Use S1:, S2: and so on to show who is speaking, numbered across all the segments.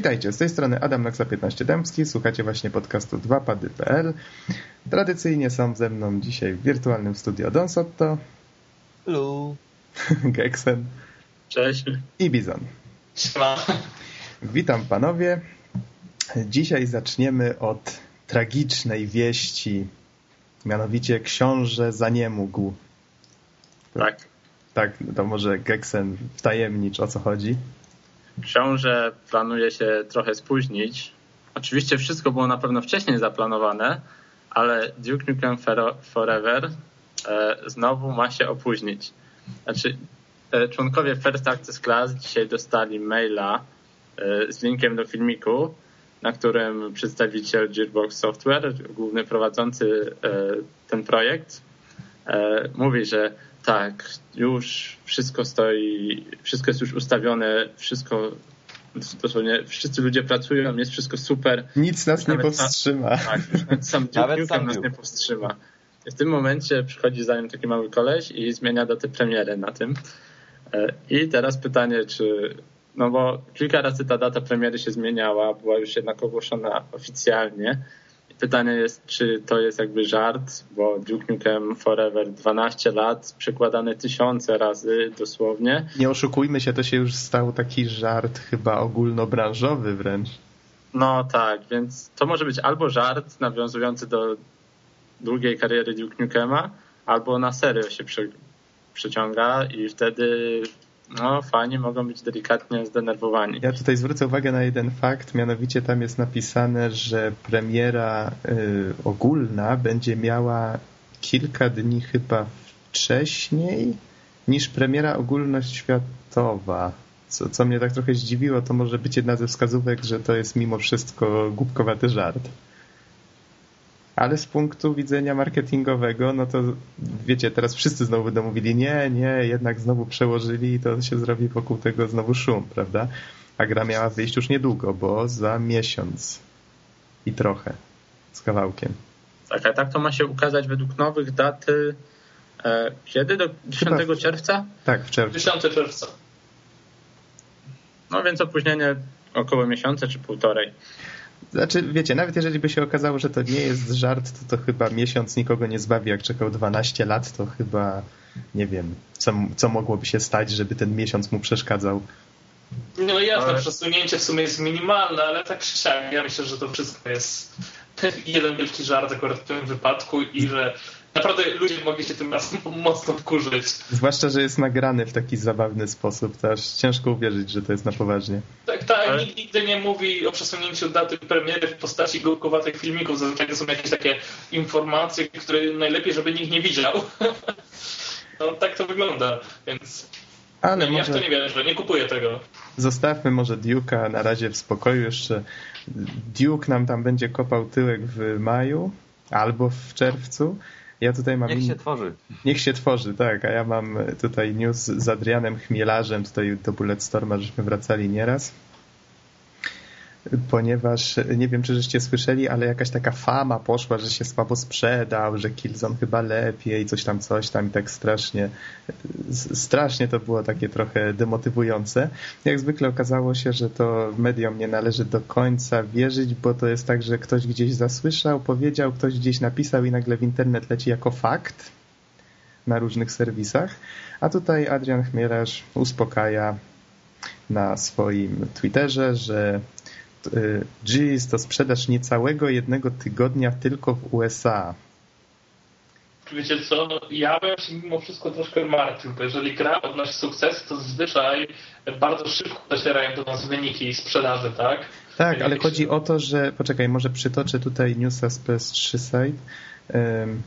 S1: Witajcie, z tej strony Adam Naksa 15 Dębski, słuchacie właśnie podcastu 2pady.pl. Tradycyjnie są ze mną dzisiaj w wirtualnym studio Don Sotto,
S2: Hello.
S1: Geksen
S3: Cześć.
S1: i Bizon.
S2: Siema.
S1: Witam panowie. Dzisiaj zaczniemy od tragicznej wieści, mianowicie książę zaniemógł.
S3: Tak.
S1: Tak, to może Geksen wtajemnicz o co chodzi.
S3: Książę planuje się trochę spóźnić. Oczywiście wszystko było na pewno wcześniej zaplanowane, ale Duke Nukem Forever e, znowu ma się opóźnić. Znaczy, e, członkowie First Access Class dzisiaj dostali maila e, z linkiem do filmiku, na którym przedstawiciel Gearbox Software, główny prowadzący ten projekt, mówi, że tak, już wszystko stoi, wszystko jest już ustawione, wszystko dosłownie wszyscy ludzie pracują, jest wszystko super.
S1: Nic nas nie powstrzyma.
S3: Tak, nawet sam
S2: Nawet
S3: nas nie powstrzyma. I w tym momencie przychodzi za nim taki mały koleś i zmienia datę premiery na tym. E, I teraz pytanie, czy no bo kilka razy ta data premiery się zmieniała, była już jednak ogłoszona oficjalnie. Pytanie jest, czy to jest jakby żart, bo Duke Nukem Forever 12 lat, przekładane tysiące razy dosłownie.
S1: Nie oszukujmy się, to się już stał taki żart chyba ogólnobranżowy wręcz.
S3: No tak, więc to może być albo żart nawiązujący do długiej kariery Duke Nukema, albo na serio się przy, przyciąga i wtedy no fani mogą być delikatnie zdenerwowani.
S1: Ja tutaj zwrócę uwagę na jeden fakt, mianowicie tam jest napisane, że premiera y, ogólna będzie miała kilka dni chyba wcześniej niż premiera ogólnoświatowa. Co, co mnie tak trochę zdziwiło, to może być jedna ze wskazówek, że to jest mimo wszystko głupkowaty żart. Ale z punktu widzenia marketingowego, no to wiecie, teraz wszyscy znowu będą mówili, nie, nie, jednak znowu przełożyli i to się zrobi wokół tego znowu szum, prawda? A gra miała wyjść już niedługo, bo za miesiąc i trochę z kawałkiem.
S3: Tak, a tak to ma się ukazać według nowych daty e, kiedy? Do 10
S1: Chyba w-
S3: czerwca?
S1: Tak, w czerwcu.
S2: 10 czerwca.
S3: No więc opóźnienie około miesiąca czy półtorej.
S1: Znaczy, wiecie, nawet jeżeli by się okazało, że to nie jest żart, to to chyba miesiąc nikogo nie zbawi. Jak czekał 12 lat, to chyba nie wiem, co, co mogłoby się stać, żeby ten miesiąc mu przeszkadzał.
S2: No jasne,
S3: Ale-
S2: przesunięcie w sumie jest minimalne, ale tak siak, ja myślę, że to wszystko jest jeden wielki żart akurat w tym wypadku i że naprawdę ludzie mogli się tym razem mocno wkurzyć.
S1: Zwłaszcza, że jest nagrany w taki zabawny sposób, to aż ciężko uwierzyć, że to jest na poważnie.
S2: Tak, tak,
S3: Ale-
S2: nikt nigdy nie mówi o przesunięciu daty premiery w postaci głupkowatych filmików. Zazwyczaj to są jakieś takie informacje, które najlepiej, żeby nikt nie widział. No tak to wygląda, więc
S1: Ale
S2: ja w to
S1: może
S2: nie wierzę, nie kupuję tego.
S1: zostawmy może Duke'a na razie w spokoju. Jeszcze Duke nam tam będzie kopał tyłek w maju albo w czerwcu. Ja tutaj mam
S4: Niech się tworzy.
S1: Niech się tworzy, tak. A ja mam tutaj news z Adrianem Chmielarzem, tutaj do Bulletstorma, żeśmy wracali nieraz. Ponieważ nie wiem, czy żeście słyszeli, ale jakaś taka fama poszła, że się słabo sprzedał, że Killzone chyba lepiej, coś tam, coś tam i tak strasznie, strasznie to było takie trochę demotywujące. Jak zwykle okazało się, że to mediom nie należy do końca wierzyć, bo to jest tak, że ktoś gdzieś zasłyszał, powiedział, ktoś gdzieś napisał i nagle w internet leci jako fakt na różnych serwisach. A tutaj Adrian Chmielarz uspokaja na swoim Twitterze, że y, Jeez, to sprzedaż niecałego jednego tygodnia tylko w USA.
S2: Wiecie co, ja bym się mimo wszystko troszkę martwił, bo jeżeli gra odnosi sukces, to zazwyczaj bardzo szybko docierają do nas wyniki sprzedaży, tak?
S1: Tak, ale chodzi o to, że poczekaj, może przytoczę tutaj newsa z PS3 site. em,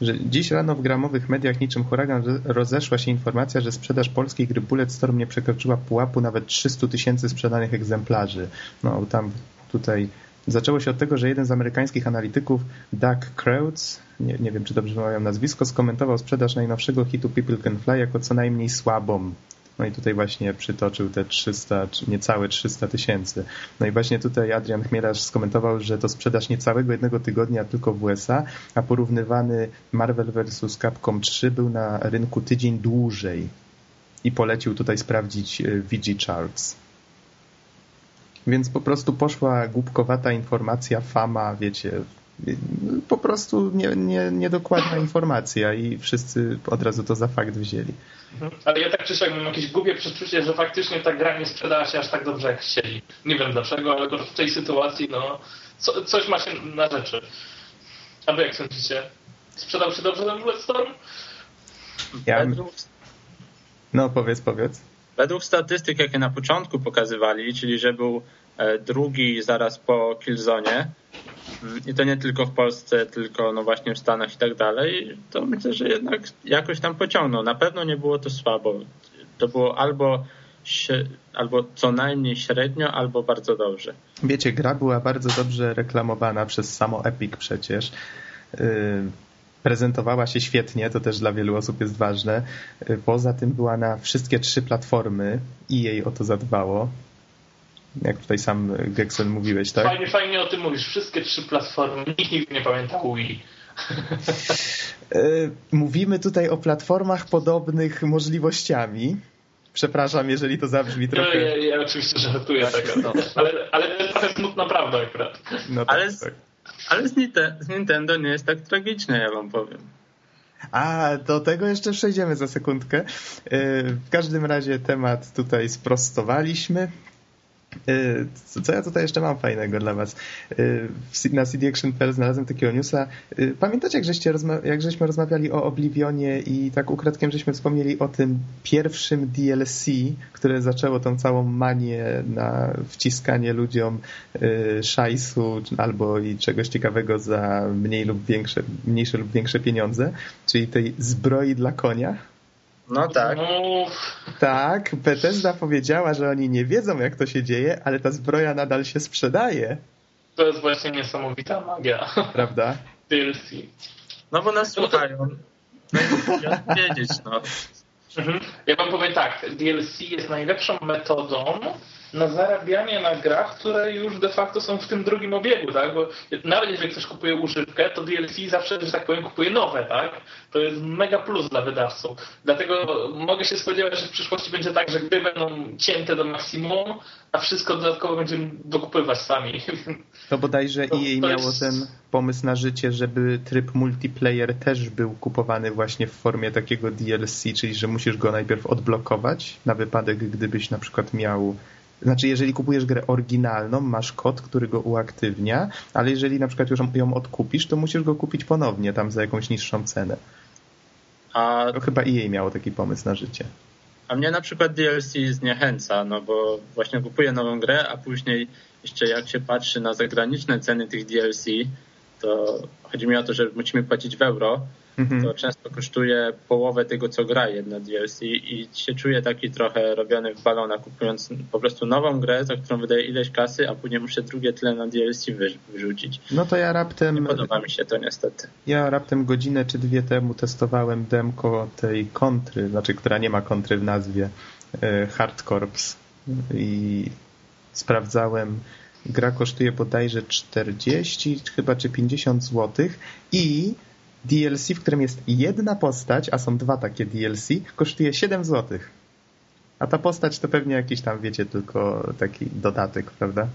S1: że dziś rano w gramowych mediach niczym huragan roze- rozeszła się informacja, że sprzedaż polskiej gry Bulletstorm nie przekroczyła pułapu nawet 300 tysięcy sprzedanych egzemplarzy. No tam tutaj zaczęło się od tego, że jeden z amerykańskich analityków, Doug Kreutz, nie, nie wiem czy dobrze wymawiam nazwisko, skomentował sprzedaż najnowszego hitu People Can Fly jako co najmniej słabą. No i tutaj właśnie przytoczył te 300, czy niecałe 300 tysięcy. No i właśnie tutaj Adrian Chmielarz skomentował, że to sprzedaż niecałego jednego tygodnia tylko w USA, a porównywany Marvel vs. Capcom 3 był na rynku tydzień dłużej. I polecił tutaj sprawdzić e, VG Charts. Więc po prostu poszła głupkowata informacja, fama, wiecie, po prostu nie, nie, niedokładna informacja i wszyscy od razu to za fakt wzięli.
S2: Mhm. Ale ja tak czy siak mam jakieś głupie przeczucie, że faktycznie ta gra nie sprzedała się aż tak dobrze jak chcieli. Nie wiem dlaczego, ale w tej sytuacji no co, coś ma się na rzeczy. A wy jak sądzicie? Sprzedał się dobrze ten Bulletstorm?
S1: Ja... No powiedz, powiedz.
S3: Według statystyk, jakie na początku pokazywali, czyli że był drugi zaraz po Killzone, i to nie tylko w Polsce, tylko no właśnie w Stanach i tak dalej, to myślę, że jednak jakoś tam pociągnął. Na pewno nie było to słabo. To było albo, albo co najmniej średnio, albo bardzo dobrze.
S1: Wiecie, gra była bardzo dobrze reklamowana przez samo Epic przecież. Y, prezentowała się świetnie, to też dla wielu osób jest ważne. Y, poza tym była na wszystkie trzy platformy i jej o to zadbało. Jak tutaj sam Gexel mówiłeś, tak?
S2: Fajnie, fajnie o tym mówisz. Wszystkie trzy platformy. Nikt nigdy nie pamięta Wii.
S1: Y, mówimy tutaj o platformach podobnych możliwościami. Przepraszam, jeżeli to zabrzmi trochę...
S2: Ja, ja, ja oczywiście żartuję, tak, no. ale, ale to jest trochę smutna prawda akurat.
S3: No tak, ale, tak. Ale z, z Nintendo nie jest tak tragiczne, ja wam powiem.
S1: A, do tego jeszcze przejdziemy za sekundkę. E, w każdym razie temat tutaj sprostowaliśmy. Y, co ja tutaj jeszcze mam fajnego dla was? Y, na CD Action.pl znalazłem takiego newsa. Y, pamiętacie, jak, żeście jak żeśmy rozmawiali o Oblivionie i tak ukradkiem żeśmy wspomnieli o tym pierwszym DLC, które zaczęło tą całą manię na wciskanie ludziom szajsu albo i czegoś ciekawego za mniej lub większe, mniejsze lub większe pieniądze, czyli tej zbroi dla konia?
S3: No tak.
S1: Tak, Bethesda powiedziała, że oni nie wiedzą, jak to się dzieje, ale ta zbroja nadal się sprzedaje.
S2: To jest właśnie niesamowita magia.
S1: Prawda?
S2: DLC.
S3: No bo nas słuchają. No i wiedzieć, no.
S2: Mhm. Ja wam powiem tak, DLC jest najlepszą metodą na zarabianie na grach, które już de facto są w tym drugim obiegu, tak? Bo nawet jeżeli ktoś kupuje używkę, to DLC zawsze, że tak powiem, kupuje nowe, tak? To jest mega plus dla wydawców. Dlatego mogę się spodziewać, że w przyszłości będzie tak, że gry będą cięte do maksimum, a wszystko dodatkowo będziemy dokupywać sami.
S1: To bodajże to, EA to miało jest... ten pomysł na życie, żeby tryb multiplayer też był kupowany właśnie w formie takiego DLC, czyli że musisz go najpierw odblokować na wypadek, gdybyś na przykład miał znaczy, jeżeli kupujesz grę oryginalną, masz kod, który go uaktywnia, ale jeżeli na przykład już ją odkupisz, to musisz go kupić ponownie tam za jakąś niższą cenę. A... To chyba EA miało taki pomysł na życie.
S3: A mnie na przykład DLC zniechęca, no bo właśnie kupuję nową grę, a później jeszcze jak się patrzy na zagraniczne ceny tych DLC, to chodzi mi o to, że musimy płacić w euro, mhm. to często kosztuje połowę tego, co gra jedna DLC i się czuję taki trochę robiony w balona, kupując po prostu nową grę, za którą wydaję ileś kasy, a później muszę drugie tyle na DLC wyrzucić.
S1: No to ja raptem...
S3: Nie podoba mi się to niestety.
S1: Ja raptem godzinę czy dwie temu testowałem demko tej kontry, znaczy, która nie ma kontry w nazwie, e, Hard Corps i sprawdzałem gra kosztuje bodajże 40 chyba czy 50 zł i DLC, w którym jest jedna postać, a są dwa takie DLC, kosztuje 7 zł. A ta postać to pewnie jakiś tam, wiecie, tylko taki dodatek, prawda?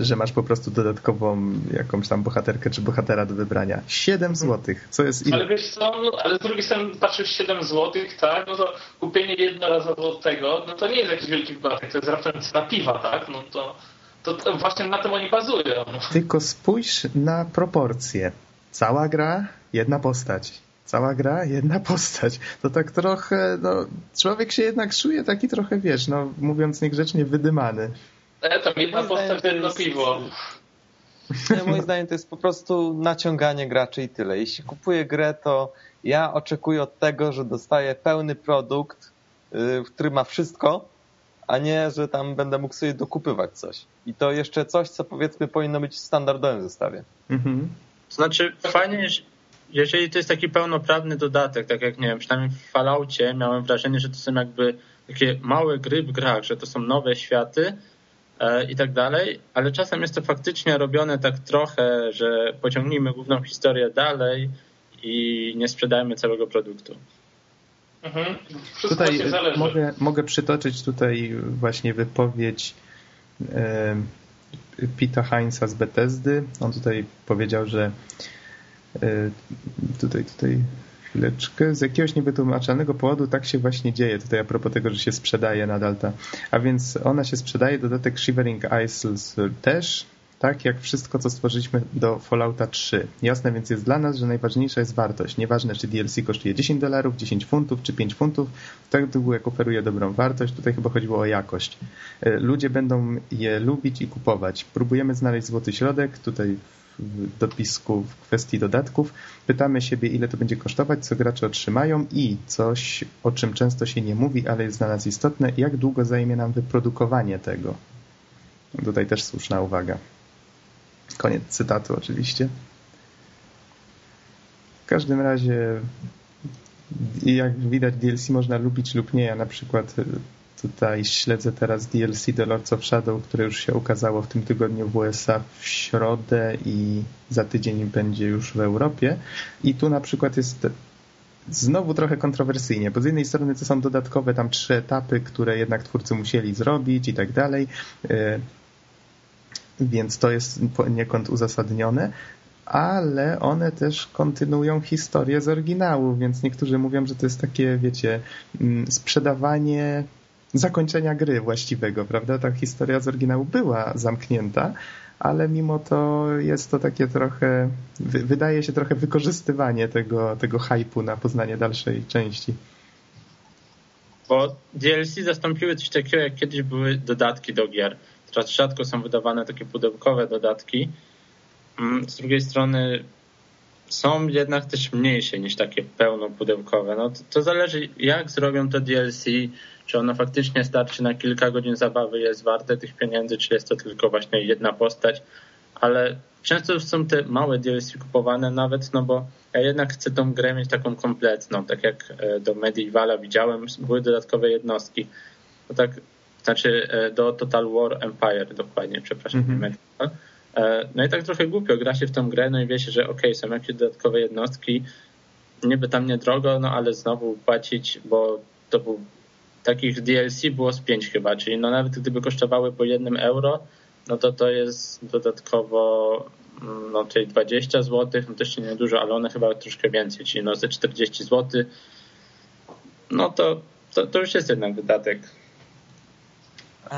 S1: Że, masz po prostu dodatkową jakąś tam bohaterkę czy bohatera do wybrania. 7 zł, co jest ile?
S2: Ale wiesz co, no, ale z drugiej strony patrzysz 7 zł, tak, no to kupienie jednorazowo tego, no to nie jest jakiś wielki wydatek, to jest raptem cena piwa, tak, no to, to, to właśnie na tym oni bazują.
S1: Tylko spójrz na proporcje cała gra, jedna postać. Cała gra, jedna postać. To tak trochę, no, człowiek się jednak czuje taki trochę, wiesz, no, mówiąc niegrzecznie, wydymany.
S2: E, tam jedna postać, jedno jest... piwo.
S4: Nie, moim zdaniem to jest po prostu naciąganie graczy i tyle. Jeśli kupuję grę, to ja oczekuję od tego, że dostaję pełny produkt, y, który ma wszystko, a nie, że tam będę mógł sobie dokupywać coś. I to jeszcze coś, co powiedzmy powinno być w standardowym zestawie. Mhm.
S3: Znaczy, fajnie, jeżeli to jest taki pełnoprawny dodatek, tak jak nie wiem, przynajmniej w Falloutie miałem wrażenie, że to są jakby takie małe gry w grach, że to są nowe światy e, i tak dalej, ale czasem jest to faktycznie robione tak trochę, że pociągnijmy główną historię dalej i nie sprzedajmy całego produktu.
S1: Mhm. Tutaj mogę, mogę przytoczyć tutaj właśnie wypowiedź Pita Heinza z Bethesdy. On tutaj powiedział, że tutaj, tutaj chwileczkę, z jakiegoś niewytłumaczalnego powodu tak się właśnie dzieje. Tutaj a propos tego, że się sprzedaje nadal ta. A więc ona się sprzedaje, dodatek Shivering Isles też, tak jak wszystko, co stworzyliśmy do Fallouta 3. Jasne więc jest dla nas, że najważniejsza jest wartość. Nieważne, czy DLC kosztuje 10 dolarów, 10 funtów, czy 5 funtów, tak długo jak oferuje dobrą wartość, tutaj chyba chodziło o jakość. E, ludzie będą je lubić i kupować. Próbujemy znaleźć złoty środek, tutaj w dopisku w kwestii dodatków. Pytamy siebie, ile to będzie kosztować, co gracze otrzymają i coś, o czym często się nie mówi, ale jest dla nas istotne, jak długo zajmie nam wyprodukowanie tego. Tutaj też słuszna uwaga. Koniec cytatu oczywiście. W każdym razie jak widać DLC można lubić lub nie. Ja na przykład tutaj śledzę teraz DLC The Lords of Shadow, które już się ukazało w tym tygodniu w USA w środę i za tydzień będzie już w Europie. I tu na przykład jest znowu trochę kontrowersyjnie, bo z jednej strony to są dodatkowe tam trzy etapy, które jednak twórcy musieli zrobić i tak dalej, e, więc to jest poniekąd uzasadnione, ale one też kontynuują historię z oryginału, więc niektórzy mówią, że to jest takie, wiecie, mm, sprzedawanie zakończenia gry właściwego, prawda? Ta historia z oryginału była zamknięta, ale mimo to jest to takie trochę, wydaje się trochę wykorzystywanie tego, tego hypu na poznanie dalszej części.
S3: Bo DLC zastąpiły coś takiego, jak kiedyś były dodatki do gier. Rzadko są wydawane takie pudełkowe dodatki. Mm, z drugiej strony są jednak też mniejsze niż takie pełnopudełkowe. No to, to zależy jak zrobią to DLC, czy ono faktycznie starczy na kilka godzin zabawy, jest warte tych pieniędzy, czy jest to tylko właśnie jedna postać, ale często są te małe DLC kupowane nawet, no bo ja jednak chcę tą grę mieć taką kompletną, tak jak e, do Medievala widziałem, były dodatkowe jednostki, to tak, znaczy e, do Total War Empire dokładnie, przepraszam, mm -hmm. No i tak trochę głupio gra się w tę grę, no i wie się, że okej, okay, są jakieś dodatkowe jednostki, niby tam niedrogo, no ale znowu płacić, bo to był takich DLC było z 5 chyba, czyli no nawet gdyby kosztowały po jednym euro, no to to jest dodatkowo mm, no czyli 20 zł, no też nie dużo, ale one chyba troszkę więcej, czyli no ze 40 zł, no to, to, to już jest jednak wydatek.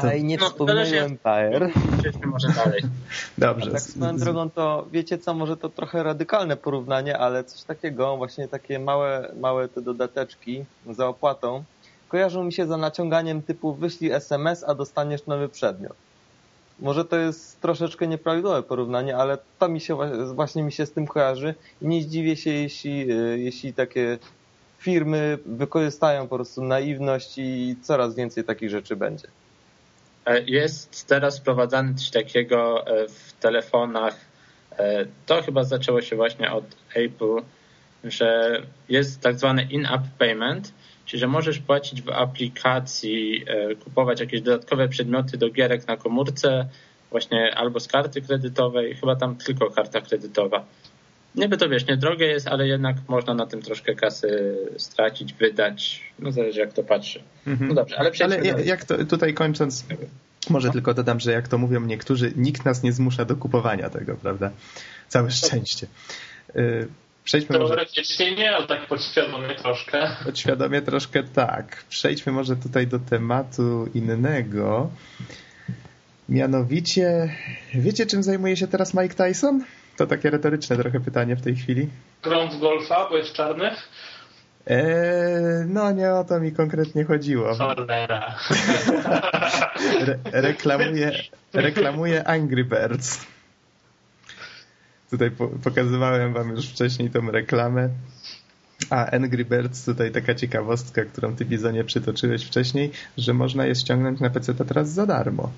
S4: A i nie no, wspominaj Empire.
S3: Przejdźmy może dalej.
S1: Dobrze. A
S4: tak swoją drogą to, wiecie co, może to trochę radykalne porównanie, ale coś takiego, właśnie takie małe, małe te dodateczki za opłatą, kojarzą mi się za naciąganiem typu wyślij SMS, a dostaniesz nowy przedmiot. Może to jest troszeczkę nieprawidłowe porównanie, ale to mi się właśnie mi się z tym kojarzy i nie zdziwię się, jeśli, y, jeśli takie firmy wykorzystają po prostu naiwność i coraz więcej takich rzeczy będzie.
S3: E, jest teraz wprowadzane coś takiego e, w telefonach. E, to chyba zaczęło się właśnie od Apple, że jest tak zwany in-app payment, czyli że możesz płacić w aplikacji, kupować jakieś dodatkowe przedmioty do gierek na komórce, właśnie albo z karty kredytowej, chyba tam tylko karta kredytowa. Niby to wiesz, nie drogie jest, ale jednak można na tym troszkę kasy stracić, wydać. No zależy jak to patrzy. Mhm. No dobrze, ale przejdźmy
S1: Ale jak to, tutaj kończąc, może tylko dodam, że jak to mówią niektórzy, nikt nas nie zmusza do kupowania tego, prawda? Całe szczęście. Y,
S2: przejdźmy Teoretycznie może... nie, ale tak podświadomie troszkę.
S1: Podświadomie troszkę tak. Przejdźmy może tutaj do tematu innego. Mianowicie, wiecie czym zajmuje się teraz Mike Tyson? To takie retoryczne trochę pytanie w tej chwili.
S2: Grą z golfa, bo jest czarny?
S1: Eee, no nie o to mi konkretnie chodziło.
S2: Cholera.
S1: Re reklamuje, reklamuje Angry Birds. Tutaj po pokazywałem wam już wcześniej tą reklamę. A Angry Birds, tutaj taka ciekawostka, którą ty Bizonie przytoczyłeś wcześniej, że można je ściągnąć na PC teraz za darmo.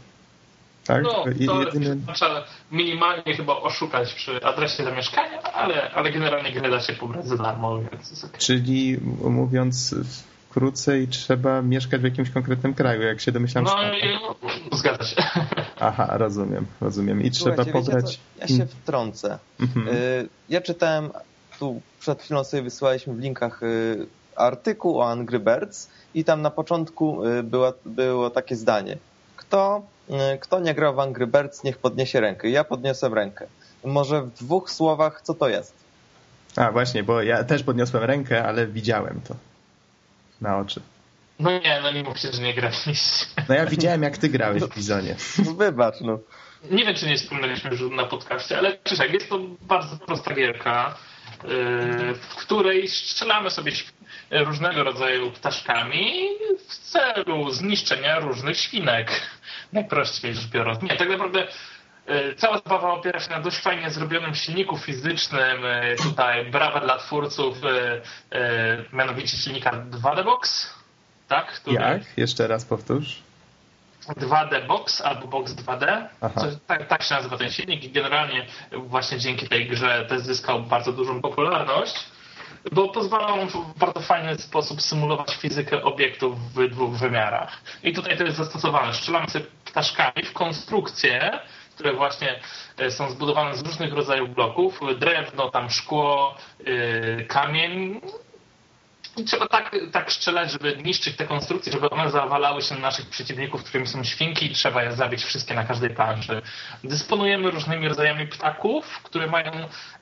S1: Tak?
S2: No, to jedyny... trzeba minimalnie chyba oszukać przy adresie zamieszkania, ale, ale generalnie gry da się pobrać za darmo. Więc okay.
S1: Czyli mówiąc krócej, trzeba mieszkać w jakimś konkretnym kraju, jak się domyślam.
S2: No, no zgadza się.
S1: Aha, rozumiem, rozumiem. I trzeba pobrać...
S4: ja się wtrącę. Mhm. Y, ja czytałem, tu przed chwilą sobie wysyłaliśmy w linkach y, artykuł o Angry Birds i tam na początku y, było, było takie zdanie Kto, kto nie grał w Angry Birds, niech podniesie rękę. Ja podniosłem rękę. Może w dwóch słowach, co to jest?
S1: A właśnie, bo ja też podniosłem rękę, ale widziałem to na oczy.
S2: No nie, no nie mówcie, że nie graliście.
S1: No ja widziałem, jak ty grałeś w Bizonie.
S4: No wybacz, no.
S2: Nie wiem, czy nie wspomnieliśmy już na podcaście, ale Krzysiek, jest to bardzo prosta gierka, yy, w której strzelamy sobie różnego rodzaju ptaszkami w celu zniszczenia różnych świnek. Najprościej rzecz biorąc. Nie, tak naprawdę yy, Cała zabawa opiera się na dość fajnie zrobionym silniku fizycznym. Yy, tutaj brawa dla twórców, mianowicie silnika 2D Box. Tak?
S1: Który... Jak? Jeszcze raz powtórz.
S2: 2D Box albo Box 2D. tak, tak, się nazywa ten silnik i generalnie właśnie dzięki tej grze też zyskał bardzo dużą popularność, bo pozwala w bardzo fajny sposób symulować fizykę obiektów w dwóch wymiarach. I tutaj to jest zastosowane. Strzelamy sobie ptaszkami w konstrukcje, które właśnie e, są zbudowane z różnych rodzajów bloków. Drewno, tam szkło, e, kamień, i trzeba tak, tak strzelać, żeby niszczyć te konstrukcje, żeby one zawalały się na naszych przeciwników, którymi są świnki i trzeba je zabić wszystkie na każdej planszy. Dysponujemy różnymi rodzajami ptaków, które mają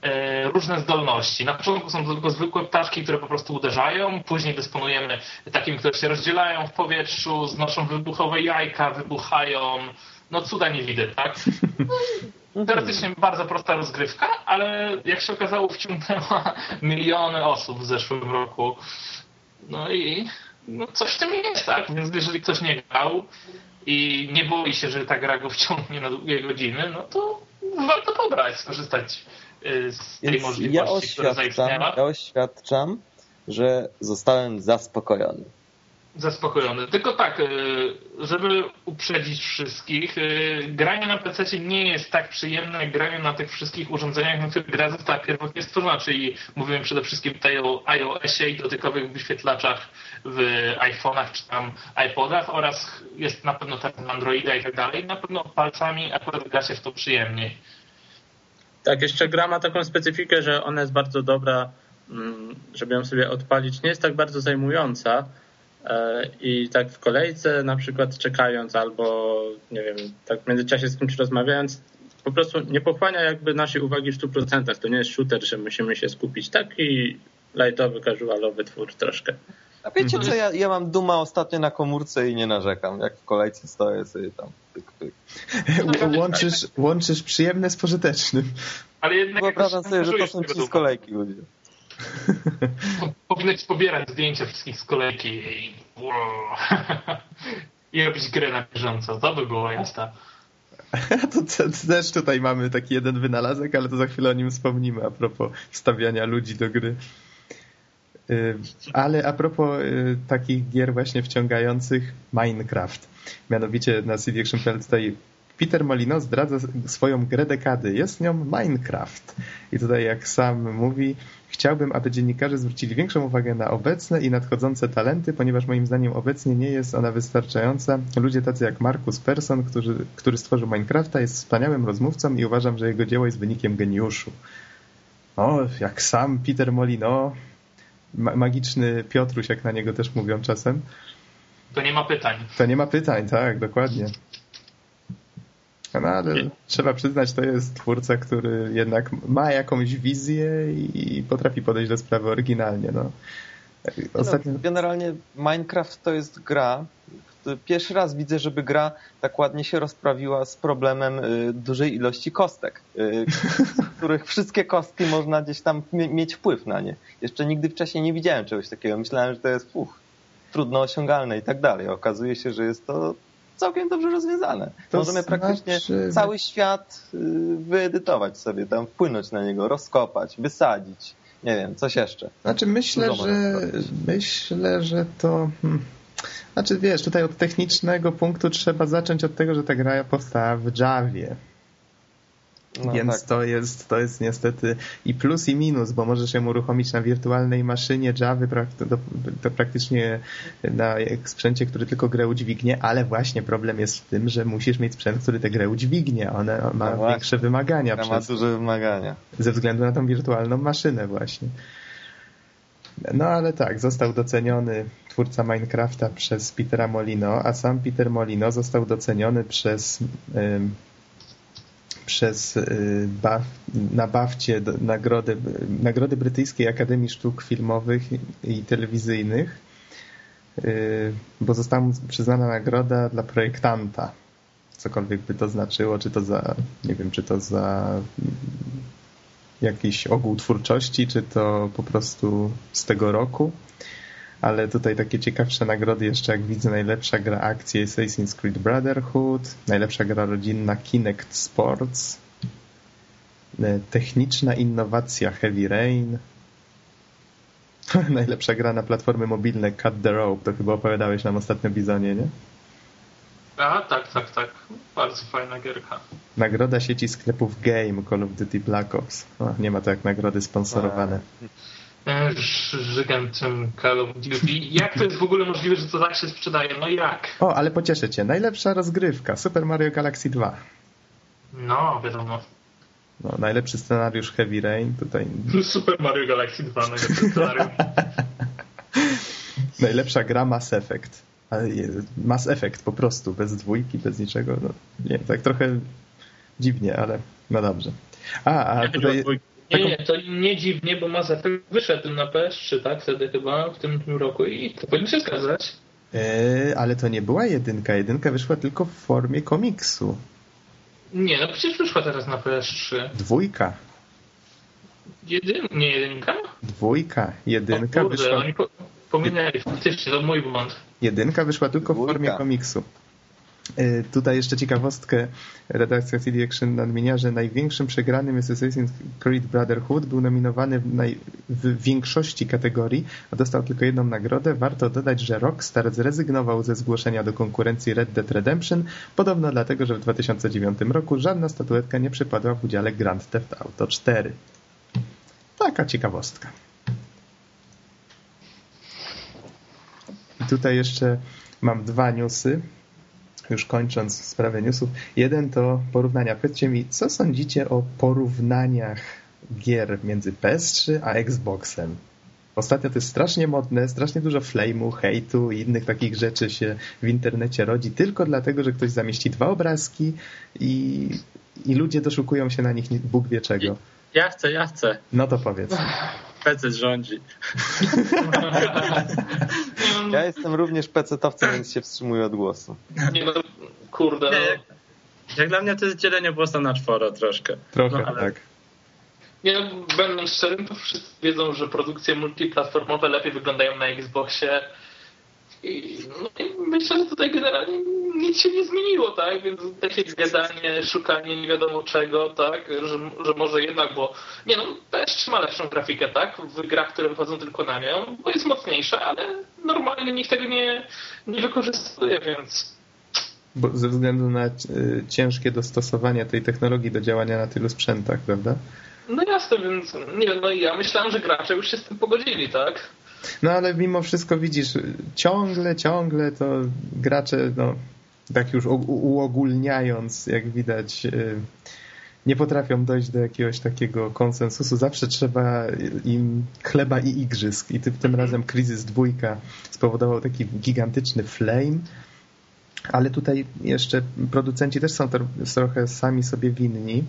S2: e, różne zdolności. Na początku są tylko zwykłe ptaszki, które po prostu uderzają, później dysponujemy takimi, które się rozdzielają w powietrzu, znoszą wybuchowe jajka, wybuchają, no cuda nie widzę, tak? Teoretycznie bardzo prosta rozgrywka, ale jak się okazało wciągnęła miliony osób w zeszłym roku. No i no coś w tym jest, tak? Więc jeżeli ktoś nie grał i nie boi się, że ta gra go wciągnie na długie godziny, no to warto pobrać, skorzystać y, z tej Więc możliwości, ja która zaistniała.
S4: Ja oświadczam, że zostałem zaspokojony
S2: zaspokojony. Tylko tak, e, żeby uprzedzić wszystkich, e, granie na PC nie jest tak przyjemne jak granie na tych wszystkich urządzeniach, na których gra została pierwotnie stworzona, czyli mówimy przede wszystkim tutaj o iOSie i dotykowych wyświetlaczach w iPhone'ach czy tam iPodach oraz jest na pewno teraz Androida i tak dalej. Na pewno palcami akurat gra się w to przyjemniej.
S3: Tak, jeszcze gra ma taką specyfikę, że ona jest bardzo dobra, mm, żeby ją sobie odpalić. Nie jest tak bardzo zajmująca, i tak w kolejce na przykład czekając albo nie wiem, tak w międzyczasie z kimś rozmawiając, po prostu nie pochłania jakby naszej uwagi w 100%. To nie jest shooter, że musimy się skupić. Taki lightowy, casualowy twór troszkę.
S4: A wiecie co, ja, ja mam duma ostatnio na komórce i nie narzekam. Jak w kolejce stoję sobie tam pyk, pyk.
S1: łączysz, łączysz przyjemne z pożytecznym.
S2: Ale jednak
S4: Wyobrażam sobie, że to są ci z kolejki ludzie.
S2: Powinieneś pobierać zdjęcia wszystkich z kolejki i, i robić grę na bieżąco. To by było jasne.
S1: To, to, też tutaj mamy taki jeden wynalazek, ale to za chwilę o nim wspomnimy a propos wstawiania ludzi do gry. Y, ale a propos y, takich gier właśnie wciągających Minecraft. Mianowicie na CD Action tutaj Peter Molino zdradza swoją grę dekady. Jest nią Minecraft. I tutaj jak sam mówi, chciałbym, aby dziennikarze zwrócili większą uwagę na obecne i nadchodzące talenty, ponieważ moim zdaniem obecnie nie jest ona wystarczająca. Ludzie tacy jak Markus Persson, który, który stworzył Minecrafta, jest wspaniałym rozmówcą i uważam, że jego dzieło jest wynikiem geniuszu. O, jak sam Peter Molino, ma magiczny Piotruś, jak na niego też mówią czasem.
S2: To nie ma pytań.
S1: To nie ma pytań, tak, dokładnie. No ale trzeba przyznać, to jest twórca, który jednak ma jakąś wizję i potrafi podejść do sprawy oryginalnie. No.
S4: Ostatnio... No, generalnie Minecraft to jest gra. Pierwszy raz widzę, żeby gra tak ładnie się rozprawiła z problemem y, dużej ilości kostek, y, z których wszystkie kostki można gdzieś tam mieć wpływ na nie. Jeszcze nigdy wcześniej nie widziałem czegoś takiego. Myślałem, że to jest uch, trudno osiągalne i tak dalej. Okazuje się, że jest to całkiem dobrze rozwiązane. To Możemy znaczy... praktycznie cały świat y, wyedytować sobie, tam wpłynąć na niego, rozkopać, wysadzić. Nie wiem, coś jeszcze.
S1: Znaczy myślę, że myślę, że to... Hmm. Znaczy wiesz, tutaj od technicznego punktu trzeba zacząć od tego, że ta gra powstała w Javie. No, Więc tak. to, jest, to jest niestety i plus i minus, bo możesz ją uruchomić na wirtualnej maszynie Java, to, praktycznie na sprzęcie, który tylko grę udźwignie, ale właśnie problem jest w tym, że musisz mieć sprzęt, który tę grę udźwignie. Ona ma no większe wymagania.
S4: ma duże wymagania.
S1: Ze względu na tą wirtualną maszynę właśnie. No ale tak, został doceniony twórca Minecrafta przez Petera Molino, a sam Peter Molino został doceniony przez przez y, baw, na bawcie nagrody, nagrody Brytyjskiej Akademii Sztuk Filmowych i Telewizyjnych, y, bo została przyznana nagroda dla projektanta. Cokolwiek by to znaczyło, czy to za, nie wiem, czy to za jakiś ogół twórczości, czy to po prostu z tego roku. Ale tutaj takie ciekawsze nagrody jeszcze, jak widzę, najlepsza gra akcji Assassin's Creed Brotherhood, najlepsza gra rodzinna Kinect Sports, e, techniczna innowacja Heavy Rain, najlepsza gra na platformy mobilne Cut the Rope, to chyba opowiadałeś nam ostatnio Bizonie, nie?
S2: A, tak, tak, tak. Bardzo fajna gierka.
S1: Nagroda sieci sklepów Game Call of Duty Black Ops. O, nie ma to jak nagrody sponsorowane.
S2: Żygantem Call of Duty. Jak to jest w ogóle możliwe, że to tak się sprzedaje? No jak?
S1: O, ale pocieszę cię. Najlepsza rozgrywka. Super Mario Galaxy 2.
S2: No, wiadomo.
S1: No, najlepszy scenariusz Heavy Rain. Tutaj...
S2: Super Mario Galaxy 2, najlepszy scenariusz.
S1: Najlepsza gra Mass Effect. Mass Effect po prostu, bez dwójki, bez niczego. No, nie, tak trochę dziwnie, ale no dobrze. A, a tutaj...
S2: Nie, nie, to nie dziwnie, bo Mass Effect wyszedł na PS3, tak? Wtedy chyba, w tym, tym roku i to powinno się zgadzać.
S1: Eee, ale to nie była jedynka. Jedynka wyszła tylko w formie komiksu.
S2: Nie, no przecież wyszła teraz na PS3.
S1: Dwójka.
S2: Jedyn... Nie jedynka?
S1: Dwójka. Jedynka
S2: o kurde,
S1: wyszła...
S2: Oni po... Pominęli, faktycznie, to mój błąd.
S1: Jedynka wyszła tylko Dwójka. w formie komiksu. Y, tutaj jeszcze ciekawostkę redakcja CD Action nadmienia, że największym przegranym jest Assassin's Creed Brotherhood. Był nominowany w, naj... w, większości kategorii, a dostał tylko jedną nagrodę. Warto dodać, że Rockstar zrezygnował ze zgłoszenia do konkurencji Red Dead Redemption, podobno dlatego, że w 2009 roku żadna statuetka nie przypadła w udziale Grand Theft Auto 4. Taka ciekawostka. I tutaj jeszcze mam dwa newsy już kończąc sprawę newsów. Jeden to porównania. Powiedzcie mi, co sądzicie o porównaniach gier między PS3 a Xboxem? Ostatnio to jest strasznie modne, strasznie dużo flame'u, hejtu i innych takich rzeczy się w internecie rodzi tylko dlatego, że ktoś zamieści dwa obrazki i, i ludzie doszukują się na nich Bóg wie czego.
S3: Ja chcę, ja chcę.
S1: No to powiedz.
S3: PC rządzi.
S4: Ja jestem również pecetowcem, więc się wstrzymuję od głosu.
S2: Nie no, kurde. Nie,
S3: jak, jak, dla mnie to jest dzielenie włosa na czworo troszkę.
S1: Trochę, no, ale... tak.
S2: Nie no, będąc szczerym, to wszyscy wiedzą, że produkcje multiplatformowe lepiej wyglądają na Xboxie i, no, i myślę, że tutaj generalnie nic się nie zmieniło, tak? Więc takie gadanie, szukanie nie wiadomo czego, tak? Że, że może jednak, bo nie no, PS3 ma lepszą grafikę, tak? W grach, które wychodzą tylko na nią, bo jest mocniejsza, ale normalnie nikt tego nie, nie wykorzystuje, więc...
S1: Bo ze względu na y, ciężkie dostosowanie tej technologii do działania na tylu sprzętach, prawda?
S2: No jasne, więc nie wiem, no i ja myślałem, że gracze już się z tym pogodzili, tak?
S1: No ale mimo wszystko widzisz, ciągle, ciągle to gracze, no tak już uogólniając, jak widać, y, nie potrafią dojść do jakiegoś takiego konsensusu. Zawsze trzeba im chleba i igrzysk. I tym mhm. razem kryzys dwójka spowodował taki gigantyczny flame. Ale tutaj jeszcze producenci też są trochę sami sobie winni.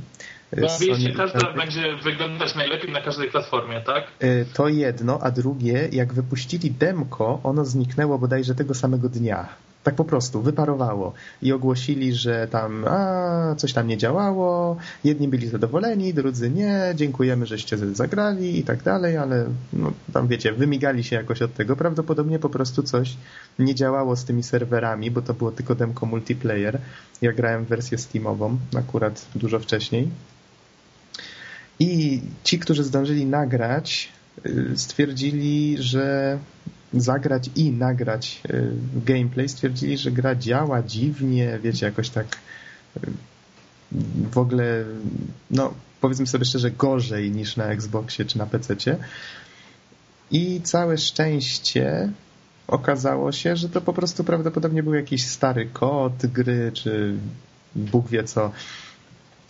S2: Bo Sony, każda będzie wyglądać najlepiej na każdej platformie, tak?
S1: Y, to jedno, a drugie, jak wypuścili demko, ono zniknęło bodajże tego samego dnia. Tak po prostu, wyparowało. I ogłosili, że tam a, coś tam nie działało, jedni byli zadowoleni, drudzy nie, dziękujemy, żeście zagrali i tak dalej, ale no, tam wiecie, wymigali się jakoś od tego. Prawdopodobnie po prostu coś nie działało z tymi serwerami, bo to było tylko demko multiplayer. Ja grałem w wersję Steamową akurat dużo wcześniej. I ci, którzy zdążyli nagrać, y, stwierdzili, że zagrać i nagrać y, gameplay, stwierdzili, że gra działa dziwnie, wiecie, jakoś tak y, w ogóle, no powiedzmy sobie szczerze, gorzej niż na Xboxie czy na PC-cie. I całe szczęście okazało się, że to po prostu prawdopodobnie był jakiś stary kod gry, czy Bóg wie co,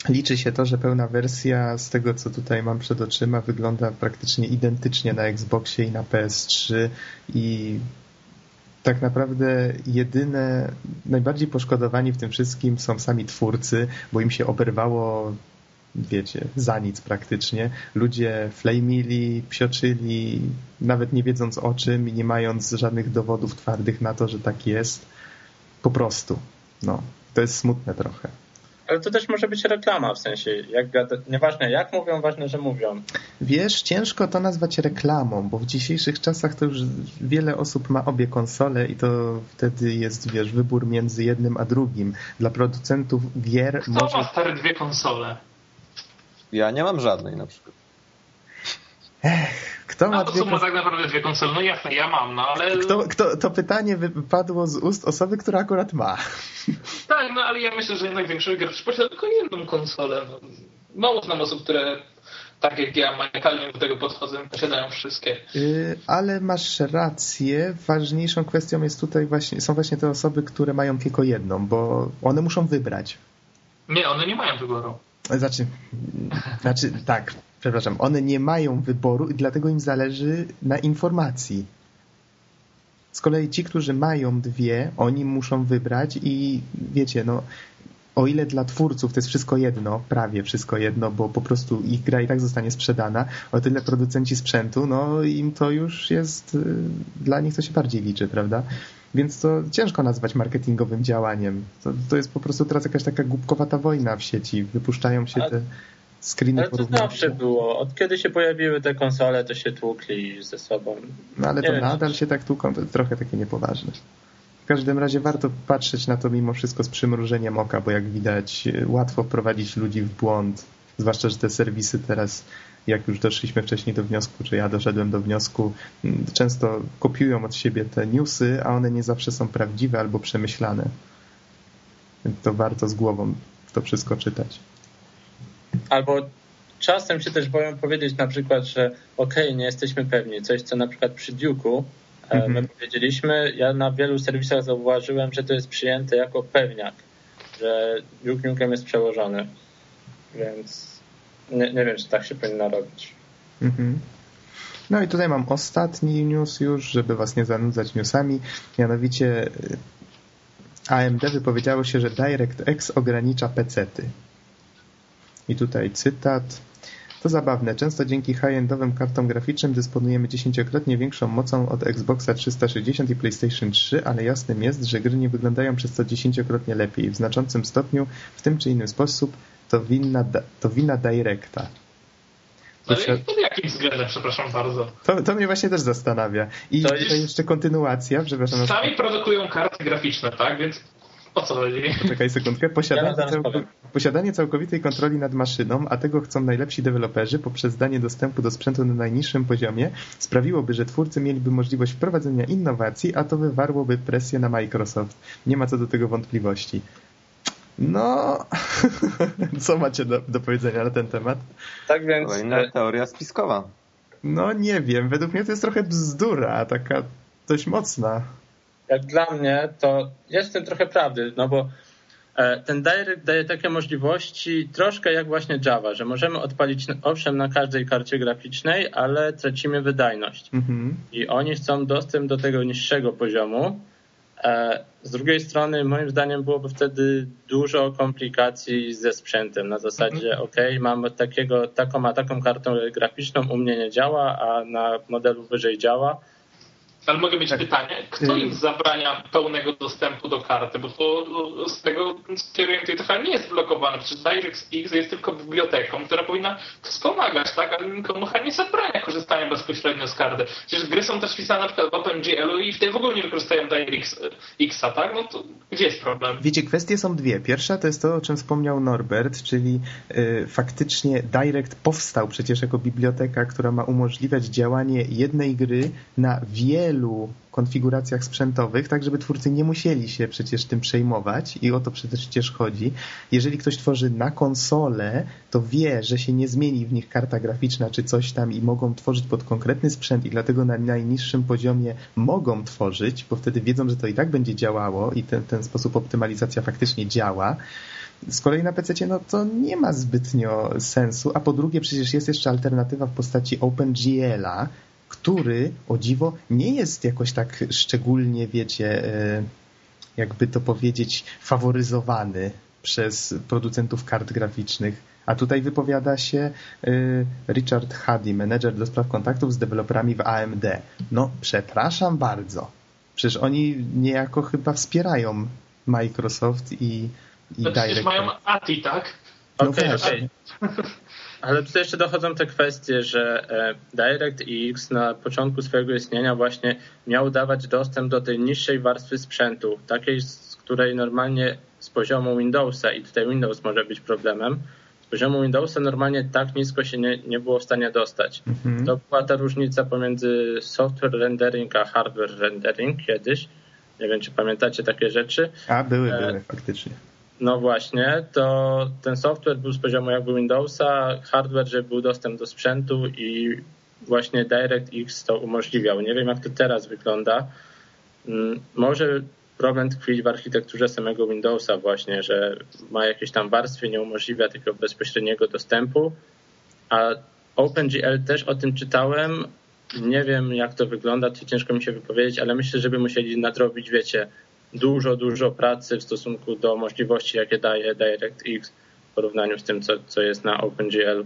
S1: Liczy się to, że pełna wersja z tego, co tutaj mam przed oczyma, wygląda praktycznie identycznie na Xboxie i na PS3 i tak naprawdę jedyne, najbardziej poszkodowani w tym wszystkim są sami twórcy, bo im się oberwało wiecie, za nic praktycznie. Ludzie flamili, psioczyli, nawet nie wiedząc o czym i nie mając żadnych dowodów twardych na to, że tak jest. Po prostu. No, to jest smutne trochę.
S3: Ale to też może być reklama, w sensie, jak nieważne jak mówią, ważne, że mówią.
S1: Wiesz, ciężko to nazwać reklamą, bo w dzisiejszych czasach to już wiele osób ma obie konsole i to wtedy jest, wiesz, wybór między jednym a drugim. Dla producentów gier
S2: Kto
S1: może...
S2: ma stare dwie konsole?
S4: Ja nie mam żadnej na przykład.
S1: Kto ma
S2: No
S1: dwie
S2: to są
S1: konsole?
S2: tak naprawdę dwie konsole. No jasne, ja mam, no ale...
S1: Kto, kto, to pytanie wypadło z ust osoby, która akurat ma.
S2: Tak, no ale ja myślę, że jednak większość graczy posiada tylko jedną konsolę. No, mało znam osób, które tak jak ja maniakalnie do tego podchodzą, posiadają wszystkie.
S1: Yy, ale masz rację. Ważniejszą kwestią jest tutaj właśnie, są właśnie te osoby, które mają tylko jedną, bo one muszą wybrać.
S2: Nie, one nie mają wyboru.
S1: Znaczy, znaczy tak, przepraszam, one nie mają wyboru i dlatego im zależy na informacji. Z kolei ci, którzy mają dwie, oni muszą wybrać i wiecie, no o ile dla twórców to jest wszystko jedno, prawie wszystko jedno, bo po prostu ich gra i tak zostanie sprzedana, o tyle producenci sprzętu, no im to już jest, y, dla nich to się bardziej liczy, prawda? Więc to ciężko nazwać marketingowym działaniem. To, to jest po prostu teraz jakaś taka głupkowata wojna w sieci. Wypuszczają się te screeny
S3: Ale to zawsze było. Od kiedy się pojawiły te konsole, to się tłukli ze sobą.
S1: No ale
S3: Nie
S1: to
S3: wiem,
S1: nadal
S3: czy-
S1: się tak tłuką, to trochę takie niepoważne. W każdym razie warto patrzeć na to mimo wszystko z przymrużeniem oka, bo jak widać łatwo wprowadzić ludzi w błąd, zwłaszcza, że te serwisy teraz, jak już doszliśmy wcześniej do wniosku, czy ja doszedłem do wniosku, mm, często kopiują od siebie te newsy, a one nie zawsze są prawdziwe albo przemyślane. Więc to warto z głową to wszystko czytać.
S3: Albo czasem się też boją powiedzieć na przykład, że okej, nie jesteśmy pewni. Coś, co na przykład przy Duke'u e,
S1: Mhm.
S3: my powiedzieliśmy, ja na wielu serwisach zauważyłem, że to jest przyjęte jako pewniak, że Duke Nukem jest przełożony. Więc nie, nie wiem, czy tak się powinno robić.
S1: Mhm. No i tutaj mam ostatni news już, żeby was nie zanudzać newsami. Mianowicie y, AMD wypowiedziało się, że DirectX ogranicza pecety. I tutaj cytat. To zabawne. Często dzięki high-endowym kartom graficznym dysponujemy dziesięciokrotnie większą mocą od Xboxa 360 i PlayStation 3, ale jasnym jest, że gry nie wyglądają przez to dziesięciokrotnie lepiej. W znaczącym stopniu, w tym czy innym sposób, to wina, to wina Directa.
S2: Ale
S1: Posiad-
S2: pod jakim względem, przepraszam bardzo?
S1: to, to mnie właśnie też zastanawia. I
S3: To jest-
S1: jeszcze kontynuacja, przepraszam,
S2: Sami produkują karty graficzne, tak? Więc o co chodzi?
S1: czekaj sekundkę. Posiadanie,
S3: Ja powiem.
S1: posiadanie całkowitej kontroli nad maszyną, a tego chcą najlepsi deweloperzy poprzez danie dostępu do sprzętu na najniższym poziomie, sprawiłoby, że twórcy mieliby możliwość wprowadzenia innowacji, a to wywarłoby presję na Microsoft. Nie ma co do tego wątpliwości. No, co macie do, do powiedzenia na ten temat?
S3: Tak więc
S4: Kolejna
S3: e,
S4: teoria spiskowa.
S1: No nie wiem, według mnie to jest trochę bzdura, taka dość mocna.
S3: Jak dla mnie, to jest w tym trochę prawdy, no bo e, ten Direct daje takie możliwości troszkę jak właśnie Java, że możemy odpalić owszem na każdej karcie graficznej, ale tracimy wydajność.
S1: Mhm.
S3: I oni chcą dostęp do tego niższego poziomu. E, Z drugiej strony, moim zdaniem, byłoby wtedy dużo komplikacji ze sprzętem. Na zasadzie, OK, mamy takiego, taką a taką kartę graficzną, u mnie nie działa, a na modelu wyżej działa.
S2: Ale mogę mieć pytanie, kto
S1: Y-
S2: im zabrania pełnego dostępu do karty? Bo to z tego chyba nie jest blokowane. Przecież DirectX jest tylko biblioteką, która powinna wspomagać, tak? Ale nikomu nie zabrania korzystania bezpośrednio z karty. Przecież gry są też pisane na przykład w OpenGL-u i wtedy w ogóle nie wykorzystają DirectXa, tak? No to gdzie jest problem?
S1: Wiecie, kwestie są dwie. Pierwsza to jest to, o czym wspomniał Norbert, czyli y, faktycznie Direct powstał przecież jako biblioteka, która ma umożliwiać działanie jednej gry na wielu konfiguracjach sprzętowych, tak żeby twórcy nie musieli się przecież tym przejmować i o to przecież chodzi. Jeżeli ktoś tworzy na konsolę, to wie, że się nie zmieni w nich karta graficzna czy coś tam i mogą tworzyć pod konkretny sprzęt i dlatego na najniższym poziomie mogą tworzyć, bo wtedy wiedzą, że to i tak będzie działało i ten, ten sposób optymalizacja faktycznie działa. Z kolei na PC no to nie ma zbytnio sensu, a po drugie przecież jest jeszcze alternatywa w postaci OpenGL-a, który o dziwo nie jest jakoś tak szczególnie, wiecie, e, jakby to powiedzieć, faworyzowany przez producentów kart graficznych. A tutaj wypowiada się e, Richard Huddy, menedżer do spraw kontaktów z deweloperami w AMD. No, przepraszam bardzo. Przecież oni niejako chyba wspierają Microsoft i, i
S2: to
S1: Direct.
S2: mają ATI, tak?
S1: No
S3: Okej,
S1: właśnie.
S3: Ale tutaj jeszcze dochodzą te kwestie, że e, DirectX na początku swojego istnienia właśnie miał dawać dostęp do tej niższej warstwy sprzętu, takiej, z której normalnie z poziomu Windowsa, i tutaj Windows może być problemem, z poziomu Windowsa normalnie tak nisko się nie, nie było w stanie dostać.
S1: Mhm.
S3: To była ta różnica pomiędzy software rendering a hardware rendering kiedyś. Nie wiem, czy pamiętacie takie rzeczy.
S1: A, były,
S3: E,
S1: były, faktycznie.
S3: No właśnie, to ten software był z poziomu jakby Windowsa, hardware, że był dostęp do sprzętu i właśnie DirectX to umożliwiał. Nie wiem, jak to teraz wygląda. Mm, Może problem tkwi w architekturze samego Windowsa właśnie, że ma jakieś tam warstwy, nie umożliwia takiego bezpośredniego dostępu, a OpenGL też o tym czytałem. Nie wiem, jak to wygląda, to ciężko mi się wypowiedzieć, ale myślę, że by musieli nadrobić, wiecie, dużo, dużo pracy w stosunku do możliwości, jakie daje DirectX w porównaniu z tym, co, co jest na OpenGL.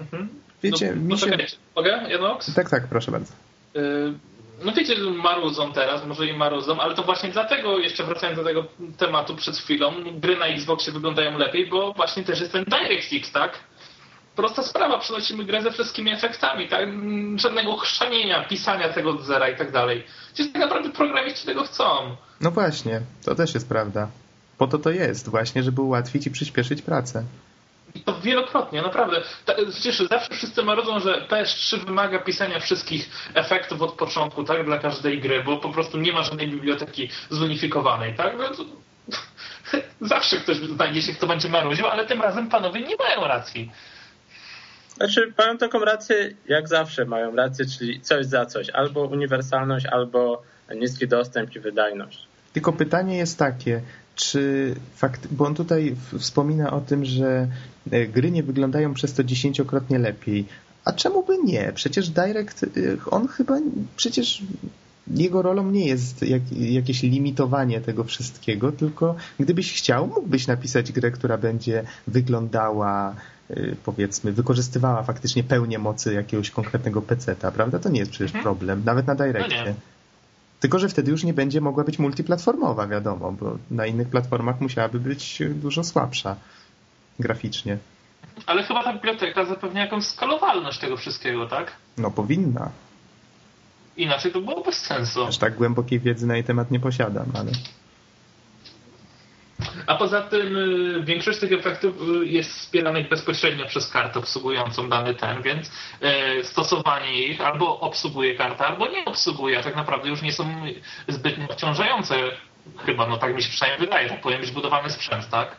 S2: Mhm.
S1: Wiecie,
S2: no,
S1: mi się...
S2: Mogę, Janox?
S1: Tak, tak, proszę bardzo.
S2: Y, No wiecie, że marudzą teraz, może i marudzą, ale to właśnie dlatego, jeszcze wracając do tego tematu przed chwilą, gry na Xboxie wyglądają lepiej, bo właśnie też jest ten DirectX, tak? Prosta sprawa, przenosimy grę ze wszystkimi efektami, tak? Mm, Żadnego chrzanienia, pisania tego od zera i tak dalej. Przecież tak naprawdę programiści tego chcą.
S1: No właśnie, to też jest prawda. Po to to jest, właśnie, żeby ułatwić i przyspieszyć pracę.
S2: I to wielokrotnie, naprawdę. Przecież zawsze wszyscy marudzą, że PS3 wymaga pisania wszystkich efektów od początku, tak, dla każdej gry, bo po prostu nie ma żadnej biblioteki zunifikowanej, tak? No to... Zawsze ktoś znajdzie się, kto będzie marudził, ale tym razem panowie nie mają racji.
S3: Znaczy, mają taką rację, jak zawsze mają rację, czyli coś za coś. Albo uniwersalność, albo niski dostęp i wydajność.
S1: Tylko pytanie jest takie, czy fakt, bo on tutaj wspomina o tym, że e, gry nie wyglądają przez to dziesięciokrotnie lepiej. A czemu by nie? Przecież Direct, e, on chyba, przecież jego rolą nie jest jak, jakieś limitowanie tego wszystkiego, tylko gdybyś chciał, mógłbyś napisać grę, która będzie wyglądała, powiedzmy, wykorzystywała faktycznie pełnię mocy jakiegoś konkretnego peceta, prawda? To nie jest przecież
S2: Mhm.
S1: problem, nawet na Directie.
S2: nie.
S1: Tylko, że wtedy już nie będzie mogła być multiplatformowa, wiadomo, bo na innych platformach musiałaby być dużo słabsza graficznie.
S2: Ale chyba ta biblioteka zapewnia jakąś skalowalność tego wszystkiego, tak?
S1: No powinna.
S2: Inaczej to było bez sensu.
S1: Aż tak głębokiej wiedzy na jej temat nie posiadam, ale
S2: A poza tym y, większość tych efektów y, jest wspieranych bezpośrednio przez kartę obsługującą dany ten, więc y, stosowanie ich albo obsługuje karta, albo nie obsługuje, a tak naprawdę już nie są zbytnio obciążające. Chyba, no tak mi się przynajmniej wydaje, tak powinien być budowany sprzęt, tak?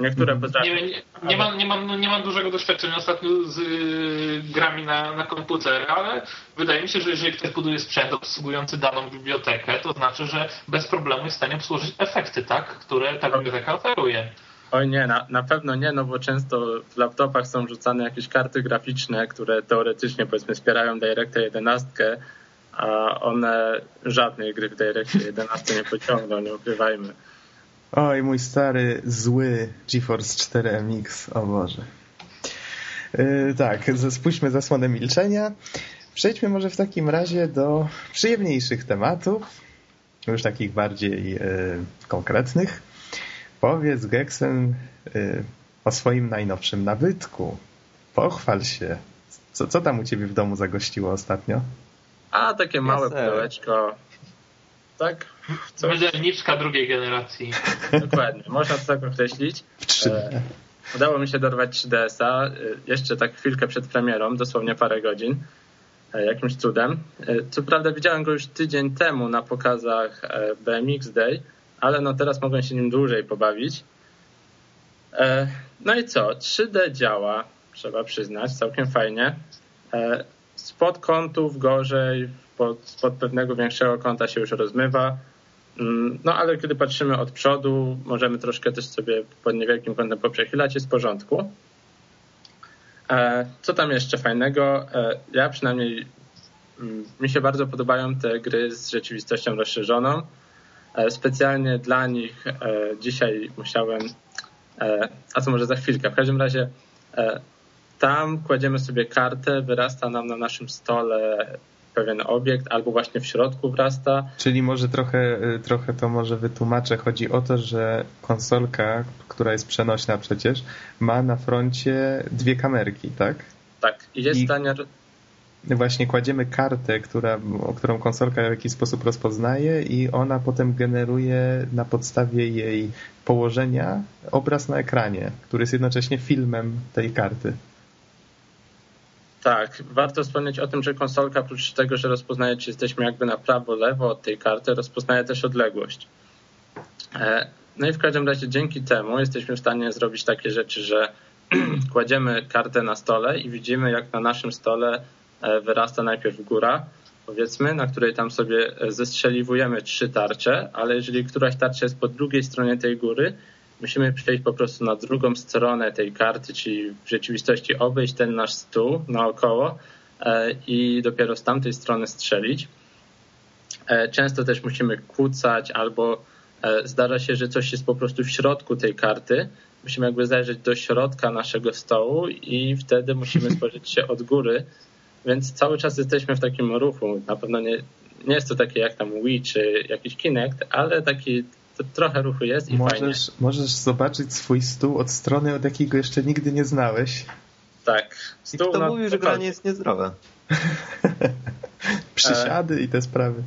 S3: Niektóre
S1: Mhm.
S3: potrafią.
S2: Nie, nie, nie, mam, nie, mam, nie mam dużego doświadczenia ostatnio z y, grami na, na komputer, ale wydaje mi się, że jeżeli ktoś buduje sprzęt obsługujący daną bibliotekę, to znaczy, że bez problemu jest w stanie obsłużyć efekty, tak, które ta biblioteka oferuje.
S3: Oj nie, na, na pewno nie, no bo często w laptopach są rzucane jakieś karty graficzne, które teoretycznie powiedzmy wspierają DirectX 11, a one żadnej gry w DirectX 11 nie pociągną, nie ukrywajmy.
S1: Oj, mój stary, zły GeForce 4 MX, o Boże. Yy, tak, spuśćmy zasłonę milczenia. Przejdźmy może w takim razie do przyjemniejszych tematów, już takich bardziej yy, konkretnych. Powiedz, Geksen, yy, o swoim najnowszym nabytku. Pochwal się. Co, co tam u ciebie w domu zagościło ostatnio?
S3: A takie małe pudełeczko. Tak? Coś,
S2: drugiej generacji.
S3: dokładnie, można to tak określić.
S1: W 3D.
S3: E, Udało mi się dorwać 3DS-a y, jeszcze tak chwilkę przed premierą, dosłownie parę godzin, e, jakimś cudem. E, Co prawda widziałem go już tydzień temu na pokazach e, BMX Day, ale no teraz mogłem się nim dłużej pobawić. E, No i co? 3D działa, trzeba przyznać, całkiem fajnie. E, Spod kątów gorzej, spod, spod pewnego większego kąta się już rozmywa. Mm, No ale kiedy patrzymy od przodu, możemy troszkę też sobie pod niewielkim kątem poprzechylać, jest w porządku. Co tam jeszcze fajnego? Ja przynajmniej mm, mi się bardzo podobają te gry z rzeczywistością rozszerzoną. Specjalnie dla nich dzisiaj musiałem, a co może za chwilkę. W każdym razie tam kładziemy sobie kartę, wyrasta nam na naszym stole pewien obiekt, albo właśnie w środku wrasta.
S1: Czyli może trochę, y, trochę to może wytłumaczę. Chodzi o to, że konsolka, która jest przenośna przecież, ma na froncie dwie kamerki, tak?
S3: Tak. I jest I...
S1: Właśnie kładziemy kartę, która, którą konsolka w jakiś sposób rozpoznaje i ona potem generuje na podstawie jej położenia obraz na ekranie, który jest jednocześnie filmem tej karty.
S3: Tak, warto wspomnieć o tym, że konsolka oprócz tego, że rozpoznaje, czy jesteśmy jakby na prawo, lewo od tej karty, rozpoznaje też odległość. E, no i w każdym razie dzięki temu jesteśmy w stanie zrobić takie rzeczy, że kładziemy kartę na stole i widzimy, jak na naszym stole e, wyrasta najpierw góra, powiedzmy, na której tam sobie zestrzeliwujemy trzy tarcze, ale jeżeli któraś tarcza jest po drugiej stronie tej góry, musimy przejść po prostu na drugą stronę tej karty, czyli w rzeczywistości obejść ten nasz stół naokoło e, i dopiero z tamtej strony strzelić. E, często też musimy kłócać albo e, zdarza się, że coś jest po prostu w środku tej karty. Musimy jakby zajrzeć do środka naszego stołu i wtedy musimy spojrzeć się od góry, więc cały czas jesteśmy w takim ruchu. Na pewno nie, nie jest to takie jak tam Wii czy jakiś Kinect, ale taki trochę ruchu jest i
S1: możesz,
S3: fajnie.
S1: Możesz zobaczyć swój stół od strony, od jakiej go jeszcze nigdy nie znałeś.
S3: Tak.
S4: Stół I kto mówił, że granie jest niezdrowe?
S1: Przysiady e... i te sprawy.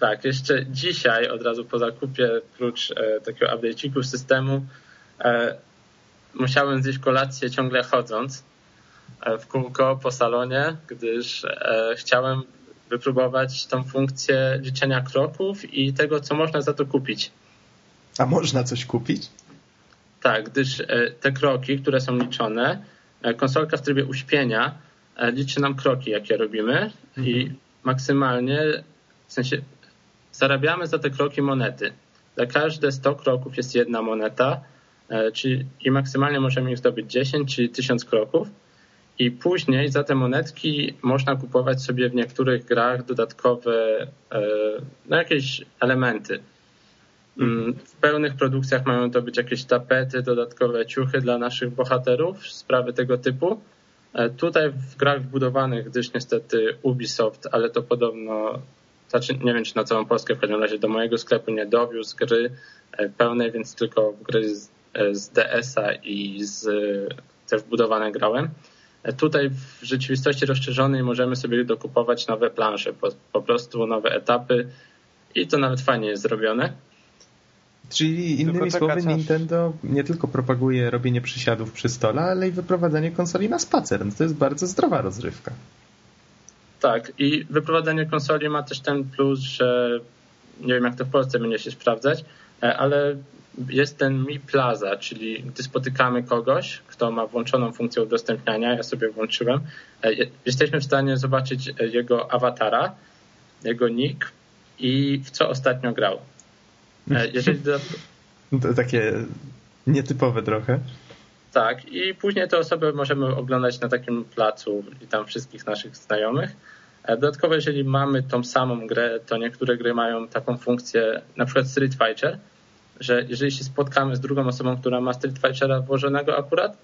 S3: Tak, jeszcze dzisiaj od razu po zakupie, prócz e, takiego update'iku systemu, e, musiałem zjeść kolację ciągle chodząc e, w kółko po salonie, gdyż e, chciałem wypróbować tą funkcję liczenia kroków i tego, co można za to kupić.
S1: A można coś kupić?
S3: Tak, gdyż e, te kroki, które są liczone, e, konsolka w trybie uśpienia e, liczy nam kroki, jakie robimy mhm. i maksymalnie, w sensie zarabiamy za te kroki monety. Za każde 100 kroków jest jedna moneta, czyli i maksymalnie możemy ich zdobyć 10, czyli 1000 kroków i później za te monetki można kupować sobie w niektórych grach dodatkowe e, no jakieś elementy. Mm, w pełnych produkcjach mają to być jakieś tapety, dodatkowe ciuchy dla naszych bohaterów, sprawy tego typu. E, tutaj w grach wbudowanych, gdyż niestety Ubisoft, ale to podobno, znaczy nie wiem czy na całą Polskę w każdym razie do mojego sklepu nie dowiózł gry e, pełnej, więc tylko gry z, z DS-a i z te wbudowane grałem. Tutaj w rzeczywistości rozszerzonej możemy sobie dokupować nowe plansze, po, po prostu nowe etapy i to nawet fajnie jest zrobione.
S1: Czyli innymi słowy Nintendo nie tylko propaguje robienie przysiadów przy stole, ale i wyprowadzanie konsoli na spacer. No to jest bardzo zdrowa rozrywka.
S3: Tak i wyprowadzanie konsoli ma też ten plus, że nie wiem jak to w Polsce będzie się sprawdzać, e, ale jest ten Mi Plaza, czyli gdy spotykamy kogoś, kto ma włączoną funkcję udostępniania, ja sobie włączyłem, e, jesteśmy w stanie zobaczyć e, jego awatara, jego nick i w co ostatnio grał.
S1: E, jeżeli do... To takie nietypowe trochę.
S3: Tak, i później te osoby możemy oglądać na takim placu i tam wszystkich naszych znajomych. Dodatkowo, jeżeli mamy tą samą grę, to niektóre gry mają taką funkcję, na przykład Street Fighter, że jeżeli się spotkamy z drugą osobą, która ma Street Fightera włożonego akurat,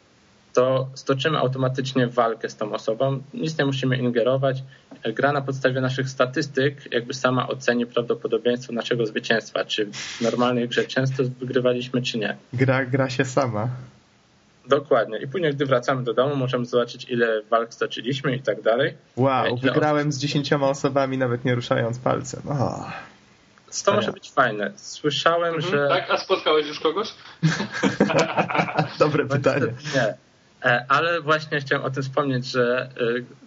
S3: to stoczymy automatycznie walkę z tą osobą. Nic nie musimy ingerować. Gra na podstawie naszych statystyk jakby sama oceni prawdopodobieństwo naszego zwycięstwa. Czy w normalnej grze często wygrywaliśmy, czy nie.
S1: Gra, gra się sama.
S3: Dokładnie. I później, gdy wracamy do domu, możemy zobaczyć, ile walk stoczyliśmy i tak dalej.
S1: Wow, wygrałem z dziesięcioma osobami, nawet nie ruszając palcem. Oh.
S3: To może być fajne. Słyszałem, mhm, że...
S2: Tak? A spotkałeś już kogoś?
S1: Dobre pytanie.
S3: Nie. E, ale właśnie chciałem o tym wspomnieć, że e,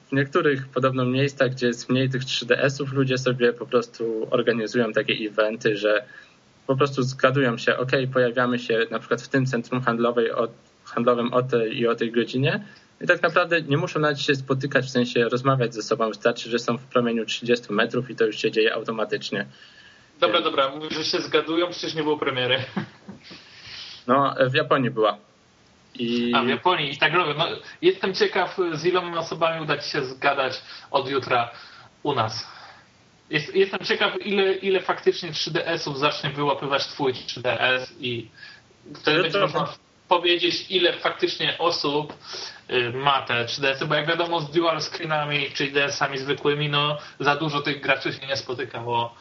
S3: w niektórych podobno miejscach, gdzie jest mniej tych 3DS-ów, ludzie sobie po prostu organizują takie eventy, że po prostu zgadują się, ok, pojawiamy się na przykład w tym centrum handlowej o, handlowym o tej i o tej godzinie i tak naprawdę nie muszą nawet się spotykać, w sensie rozmawiać ze sobą, wystarczy, że są w promieniu 30 metrów i to już się dzieje automatycznie.
S2: Dobra, dobra, mówisz, że się zgadują, przecież nie było premiery.
S3: No, w Japonii była. I...
S2: A w Japonii i tak robią. No, jestem ciekaw, z iloma osobami uda Ci się zgadać od jutra u nas. Jest, jestem ciekaw, ile, ile faktycznie 3DS-ów zacznie wyłapywać Twój 3DS i wtedy
S3: No
S2: będzie
S3: to-
S2: można powiedzieć, ile faktycznie osób y, ma te 3DS-y, bo jak wiadomo z dual screenami, czyli DS-ami zwykłymi, no za dużo tych graczy się nie spotykało.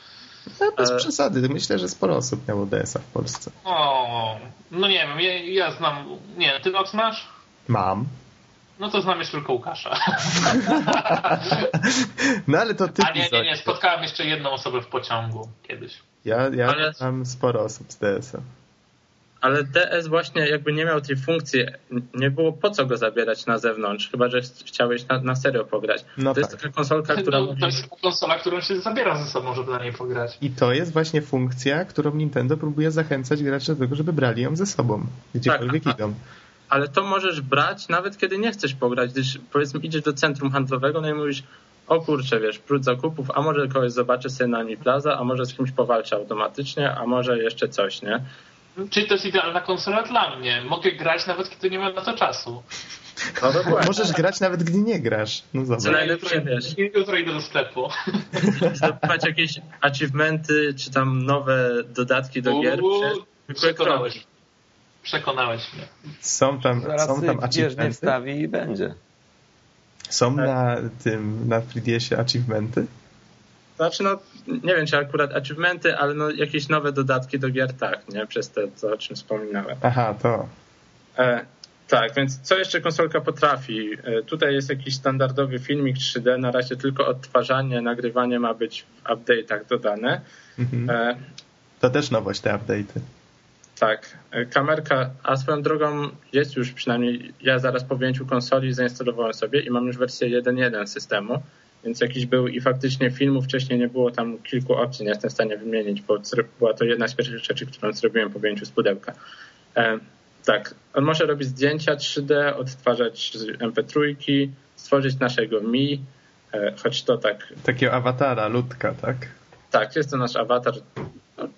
S1: No, bez
S3: E-
S1: przesady. Myślę, że sporo osób miało DS-a w Polsce.
S2: O, no nie wiem, ja, ja znam, nie, Ty Nox masz?
S1: Mam.
S2: No to znam jeszcze tylko Łukasza.
S1: No ale to ty
S2: A nie, nie, nie, spotkałem jeszcze jedną osobę w pociągu kiedyś.
S1: Ja, ja
S3: Ale-
S1: mam sporo osób z DS-a.
S3: Ale DS właśnie jakby nie miał tej funkcji, nie było po co go zabierać na zewnątrz, chyba że chciałeś na, na serio pograć.
S1: No
S3: to jest
S1: tak.
S3: taka konsolka, która
S2: No, to jest konsola, którą się zabiera ze sobą, żeby na niej pograć.
S1: I to jest właśnie funkcja, którą Nintendo próbuje zachęcać graczy do tego, żeby brali ją ze sobą, gdziekolwiek
S3: Tak,
S1: idą.
S3: ale to możesz brać nawet kiedy nie chcesz pograć, gdyż powiedzmy idziesz do centrum handlowego, no i mówisz, o kurczę, wiesz, prócz zakupów, a może kogoś zobaczę sobie na Mi Plaza, a może z kimś powalczę automatycznie, a może jeszcze coś, nie?
S2: Czyli to jest idealna konsola dla mnie. Mogę grać nawet kiedy nie mam na to czasu.
S3: No dokładnie.
S1: Możesz grać nawet gdy nie grasz. No
S3: Co
S1: zobacz.
S3: najlepsze, wiesz,
S2: Jutro idę do sklepu.
S3: zdobywać jakieś achievementy, czy tam nowe dodatki do gier.
S2: Przekonałeś. Przekonałeś mnie.
S1: Są tam,
S4: Zaraz
S1: są tam achievementy.
S4: wstawi i będzie.
S1: Są
S3: Tak.
S1: na tym, na 3DS-ie achievementy.
S3: Znaczy, no, nie wiem, czy akurat achievementy, ale no, jakieś nowe dodatki do gier, tak, nie? Przez te, co, o czym wspominałem.
S1: Aha, to.
S3: E, tak, więc co jeszcze konsolka potrafi? E, tutaj jest jakiś standardowy filmik 3D, na razie tylko odtwarzanie, nagrywanie ma być w update'ach dodane.
S1: Mhm.
S3: E,
S1: To też nowość, te update'y.
S3: tak, e, kamerka, a swoją drogą jest już przynajmniej, ja zaraz po wyjęciu konsoli zainstalowałem sobie i mam już wersję 1.1 systemu, więc jakiś był i faktycznie filmu wcześniej nie było tam kilku opcji, nie jestem w stanie wymienić, bo była to jedna z pierwszych rzeczy, którą zrobiłem po wyjęciu z pudełka. E, tak, on może robić zdjęcia 3D, odtwarzać z MP3, stworzyć naszego Mi, e, choć to tak
S1: Takiego awatara, ludka, tak?
S3: tak, jest to nasz awatar. No,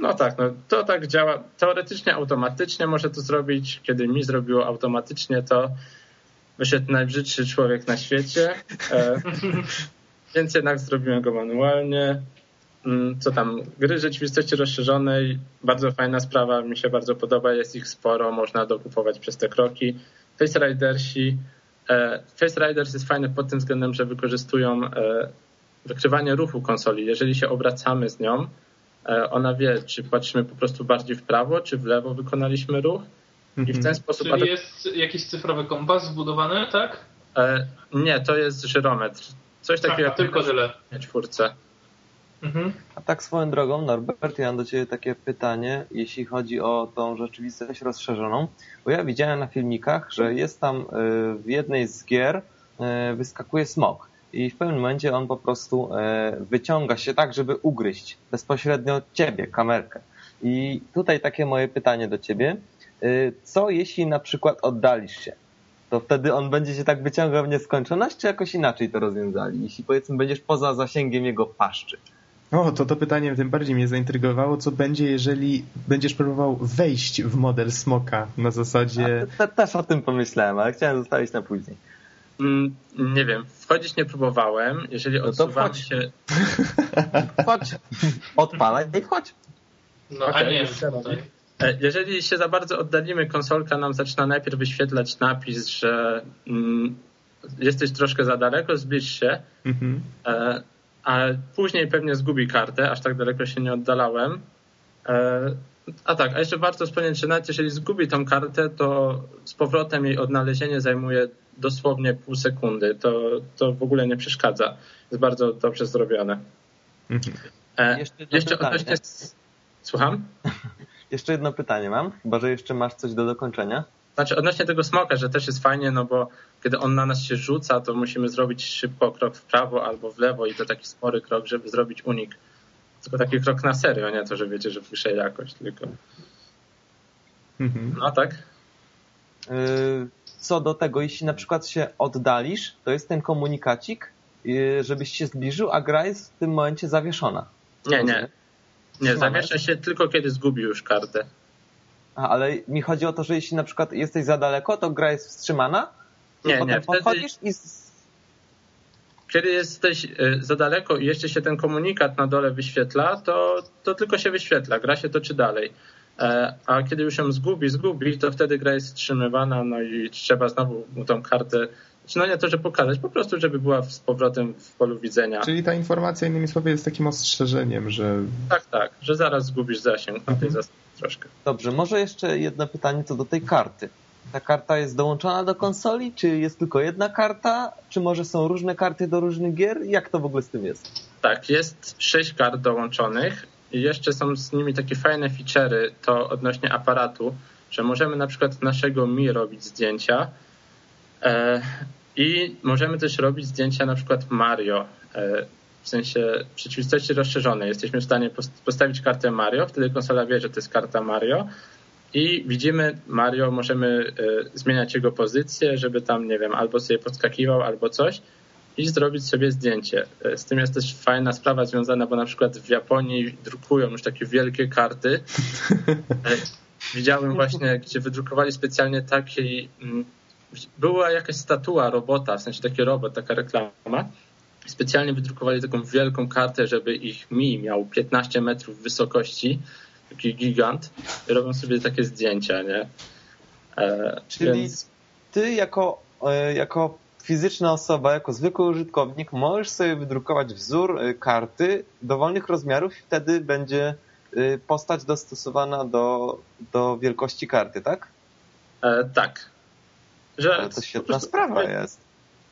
S3: no tak, no, to tak działa. Teoretycznie automatycznie może to zrobić. Kiedy mi zrobiło automatycznie, to wyszedł najbrzydszy człowiek na świecie. E, więc jednak zrobiłem go manualnie. Mm, Co tam? Gry rzeczywistości rozszerzonej, bardzo fajna sprawa, mi się bardzo podoba, jest ich sporo, można dokupować przez te kroki. Face Ridersi. e, Face Riders jest fajny pod tym względem, że wykorzystują e, wykrywanie ruchu konsoli. Jeżeli się obracamy z nią, e, ona wie, czy patrzymy po prostu bardziej w prawo, czy w lewo wykonaliśmy ruch. I w ten
S1: Mhm.
S3: sposób.
S2: Czyli jest jakiś cyfrowy kompas zbudowany, tak?
S3: E, nie, to jest żyrometr. Coś takiego
S2: Aha,
S3: jak
S2: tylko tyle.
S3: na czwórce.
S2: Mhm.
S4: A tak swoją drogą, Norbert, ja mam do Ciebie takie pytanie, jeśli chodzi o tą rzeczywistość rozszerzoną, bo ja widziałem na filmikach, że jest tam y, w jednej z gier y, wyskakuje smok i w pewnym momencie on po prostu y, wyciąga się tak, żeby ugryźć bezpośrednio Ciebie, kamerkę. I tutaj takie moje pytanie do Ciebie. Y, Co jeśli na przykład oddalisz się? To wtedy on będzie się tak wyciągał w nieskończoność, czy jakoś inaczej to rozwiązali? Jeśli powiedzmy będziesz poza zasięgiem jego paszczy.
S1: O, to to pytanie tym bardziej mnie zaintrygowało. Co będzie, jeżeli będziesz próbował wejść w model smoka na zasadzie...
S4: A, te, też o tym pomyślałem, ale chciałem zostawić na później.
S3: Mm, nie wiem, wchodzić nie próbowałem. Jeżeli
S4: to
S3: odsuwamy
S4: wchodź.
S3: się.
S4: Chodź, odpalaj i wchodź.
S2: No a
S3: Okej,
S2: nie tutaj.
S3: E, Jeżeli się za bardzo oddalimy, konsolka nam zaczyna najpierw wyświetlać napis, że mm, jesteś troszkę za daleko, zbliż się,
S1: Mhm.
S3: e, a później pewnie zgubi kartę, aż tak daleko się nie oddalałem. E, a tak, a jeszcze warto wspomnieć, że nawet jeżeli zgubi tą kartę, to z powrotem jej odnalezienie zajmuje dosłownie pół sekundy. To, to w ogóle nie przeszkadza. Jest bardzo dobrze zrobione.
S1: Mhm.
S3: E,
S4: Jeszcze jedno
S3: jeszcze
S4: pytanie.
S3: odnośnie... Słucham?
S4: Jeszcze jedno pytanie mam, chyba że jeszcze masz coś do dokończenia.
S3: Znaczy odnośnie tego smoka, że też jest fajnie, no bo kiedy on na nas się rzuca, to musimy zrobić szybko krok w prawo albo w lewo i to taki spory krok, żeby zrobić unik. Tylko taki krok na serio, nie to, że wiecie, że wyższa jakość, tylko.
S1: Mhm.
S3: No tak.
S4: Yy, Co do tego, jeśli na przykład się oddalisz, to jest ten komunikacik, yy, żebyś się zbliżył, a gra jest w tym momencie zawieszona.
S3: Nie, nie. Nie, zawiesza się tylko kiedy zgubi już kartę.
S4: A, ale mi chodzi o to, że jeśli na przykład jesteś za daleko, to gra jest wstrzymana?
S3: Nie, nie, wtedy-
S4: podchodzisz i...
S3: Kiedy jesteś y, za daleko i jeszcze się ten komunikat na dole wyświetla, to, to tylko się wyświetla, gra się toczy dalej. E, A kiedy już ją zgubi, zgubi, to wtedy gra jest wstrzymywana, no i trzeba znowu mu tą kartę, czy no nie to, że pokazać, po prostu, żeby była z powrotem w polu widzenia.
S1: Czyli ta informacja innymi słowy jest takim ostrzeżeniem, że
S3: Tak, tak, że zaraz zgubisz zasięg na tej
S1: Mhm.
S3: zasadzie troszkę.
S4: Dobrze, może jeszcze jedno pytanie co do tej karty. Ta karta jest dołączona do konsoli, czy jest tylko jedna karta, czy może są różne karty do różnych gier? Jak to w ogóle z tym jest?
S3: Tak, jest sześć kart dołączonych i jeszcze są z nimi takie fajne feature'y, to odnośnie aparatu, że możemy na przykład z naszego Mi robić zdjęcia i możemy też robić zdjęcia na przykład Mario, e, w sensie rzeczywistości rozszerzonej. Jesteśmy w stanie pos- postawić kartę Mario, wtedy konsola wie, że to jest karta Mario i widzimy Mario, możemy e, zmieniać jego pozycję, żeby tam, nie wiem, albo sobie podskakiwał, albo coś i zrobić sobie zdjęcie. E, Z tym jest też fajna sprawa związana, bo na przykład w Japonii drukują już takie wielkie karty. E, Widziałem właśnie, gdzie wydrukowali specjalnie takiej. Była jakaś statua robota, w sensie taki robot, taka reklama. Specjalnie wydrukowali taką wielką kartę, żeby ich Mi miał 15 metrów wysokości, taki gigant, i robią sobie takie zdjęcia, nie? E,
S4: Czyli
S3: Więc
S4: ty jako, e, jako fizyczna osoba, jako zwykły użytkownik możesz sobie wydrukować wzór e, karty dowolnych rozmiarów i wtedy będzie e, postać dostosowana do, do wielkości karty, tak?
S3: e, tak. Że
S4: Ale to świetna
S3: prostu
S4: sprawa jest.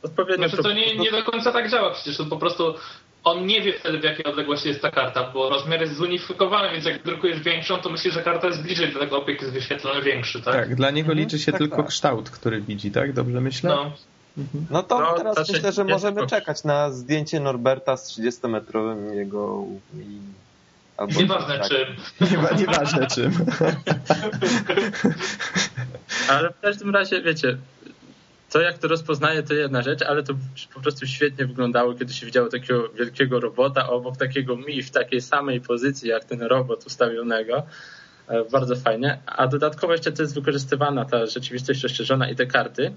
S3: Odpowiednio
S2: Znaczy to nie, nie do końca tak działa przecież, to po prostu on nie wie wtedy w jakiej odległości jest ta karta, bo rozmiar jest zunifikowany, więc jak drukujesz większą, to myślisz, że karta jest bliżej do tego obiekt jest wyświetlony większy, tak?
S1: tak, dla niego
S4: Mhm,
S1: liczy się
S4: tak,
S1: tylko
S4: tak.
S1: kształt, który widzi, tak? Dobrze myślę?
S2: No.
S1: Mhm.
S4: No to
S3: No,
S4: teraz
S3: znaczy,
S4: myślę, że
S3: jest
S4: możemy
S3: tylko-
S4: czekać na zdjęcie Norberta z 30-metrowym jego i... Albo
S2: Nieważne
S4: tak.
S2: czym.
S1: Nie nieważne czym.
S3: Ale w każdym razie, wiecie, to jak to rozpoznaje, to jedna rzecz, ale to po prostu świetnie wyglądało, kiedy się widziało takiego wielkiego robota obok takiego Mi w takiej samej pozycji jak ten robot ustawionego. E, Bardzo fajnie. A dodatkowo jeszcze to jest wykorzystywana ta rzeczywistość rozszerzona i te karty.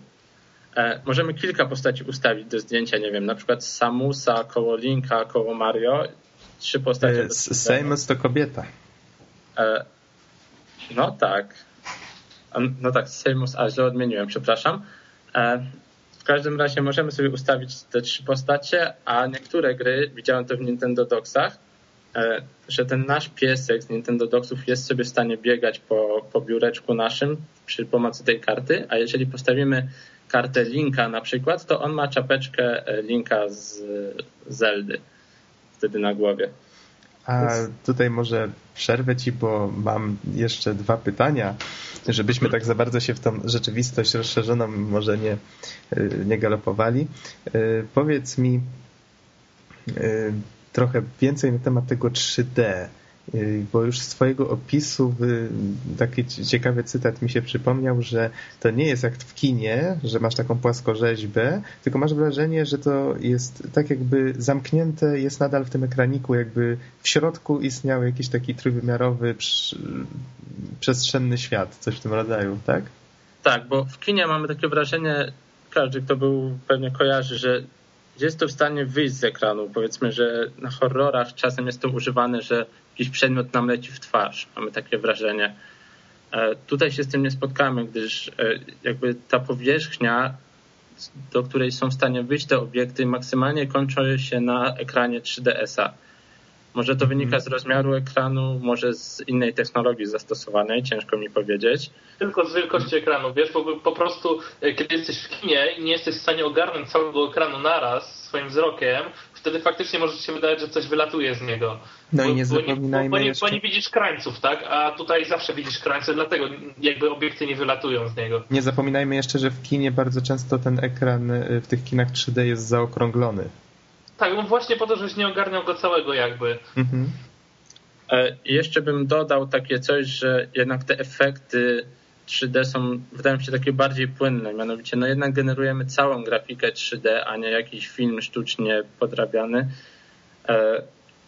S3: E, Możemy kilka postaci ustawić do zdjęcia, nie wiem, na przykład Samusa koło Linka, koło Mario. Trzy postacie.
S1: Samus to kobieta.
S3: E, No tak. No tak, Sejmus, a źle odmieniłem, przepraszam. E, W każdym razie możemy sobie ustawić te trzy postacie, a niektóre gry, widziałem to w Nintendo Docksach, e, że ten nasz piesek z Nintendo Docksów jest sobie w stanie biegać po, po biureczku naszym przy pomocy tej karty, a jeżeli postawimy kartę Linka na przykład, to on ma czapeczkę e, Linka z Zeldy wtedy na głowie.
S1: A tutaj może przerwę ci, bo mam jeszcze dwa pytania, żebyśmy tak za bardzo się w tą rzeczywistość rozszerzoną może nie, y, nie galopowali. Y, Powiedz mi y, trochę więcej na temat tego 3D, y, bo już z twojego opisu y, taki ci- ciekawy cytat mi się przypomniał, że to nie jest jak w kinie, że masz taką płaskorzeźbę, tylko masz wrażenie, że to jest tak jakby zamknięte, jest nadal w tym ekraniku, jakby w środku istniał jakiś taki trójwymiarowy przestrzenny świat, coś w tym rodzaju, tak?
S3: Tak, bo w kinie mamy takie wrażenie, każdy kto był pewnie kojarzy, że jest to w stanie wyjść z ekranu. Powiedzmy, że na horrorach czasem jest to używane, że jakiś przedmiot nam leci w twarz. Mamy takie wrażenie. E, Tutaj się z tym nie spotkamy, gdyż e, jakby ta powierzchnia, do której są w stanie wyjść te obiekty, maksymalnie kończy się na ekranie 3DS-a. Może to wynika z rozmiaru ekranu, może z innej technologii zastosowanej, ciężko mi powiedzieć.
S2: Tylko z wielkości ekranu, wiesz, bo po prostu e, kiedy jesteś w kinie i nie jesteś w stanie ogarnąć całego ekranu naraz swoim wzrokiem, wtedy faktycznie może się wydawać, że coś wylatuje z niego.
S1: No
S2: bo,
S1: i nie zapominajmy
S2: bo, bo, nie, bo nie widzisz krańców, tak? A tutaj zawsze widzisz krańce, dlatego jakby obiekty nie wylatują z niego.
S1: Nie zapominajmy jeszcze, że w kinie bardzo często ten ekran y, w tych kinach 3D jest zaokrąglony.
S2: Tak, no właśnie po to, żeś nie ogarniał go całego jakby.
S1: Mhm.
S3: E, jeszcze bym dodał takie coś, że jednak te efekty 3D są, wydają się takie bardziej płynne. Mianowicie, no jednak generujemy całą grafikę 3D, a nie jakiś film sztucznie podrabiany. E,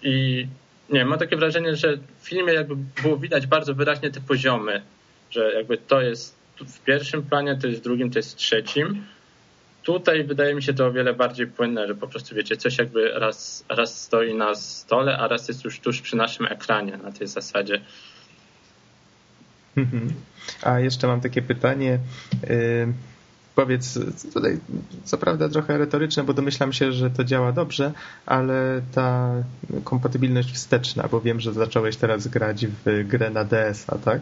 S3: I nie mam takie wrażenie, że w filmie jakby było widać bardzo wyraźnie te poziomy. że jakby to jest w pierwszym planie, to jest w drugim, to jest w trzecim. Tutaj wydaje mi się to o wiele bardziej płynne, że po prostu wiecie, coś jakby raz, raz stoi na stole, a raz jest już tuż przy naszym ekranie na tej zasadzie.
S1: A jeszcze mam takie pytanie. Powiedz, tutaj co prawda trochę retoryczne, bo domyślam się, że to działa dobrze, ale ta kompatybilność wsteczna, bo wiem, że zacząłeś teraz grać w grę na DS-a, tak?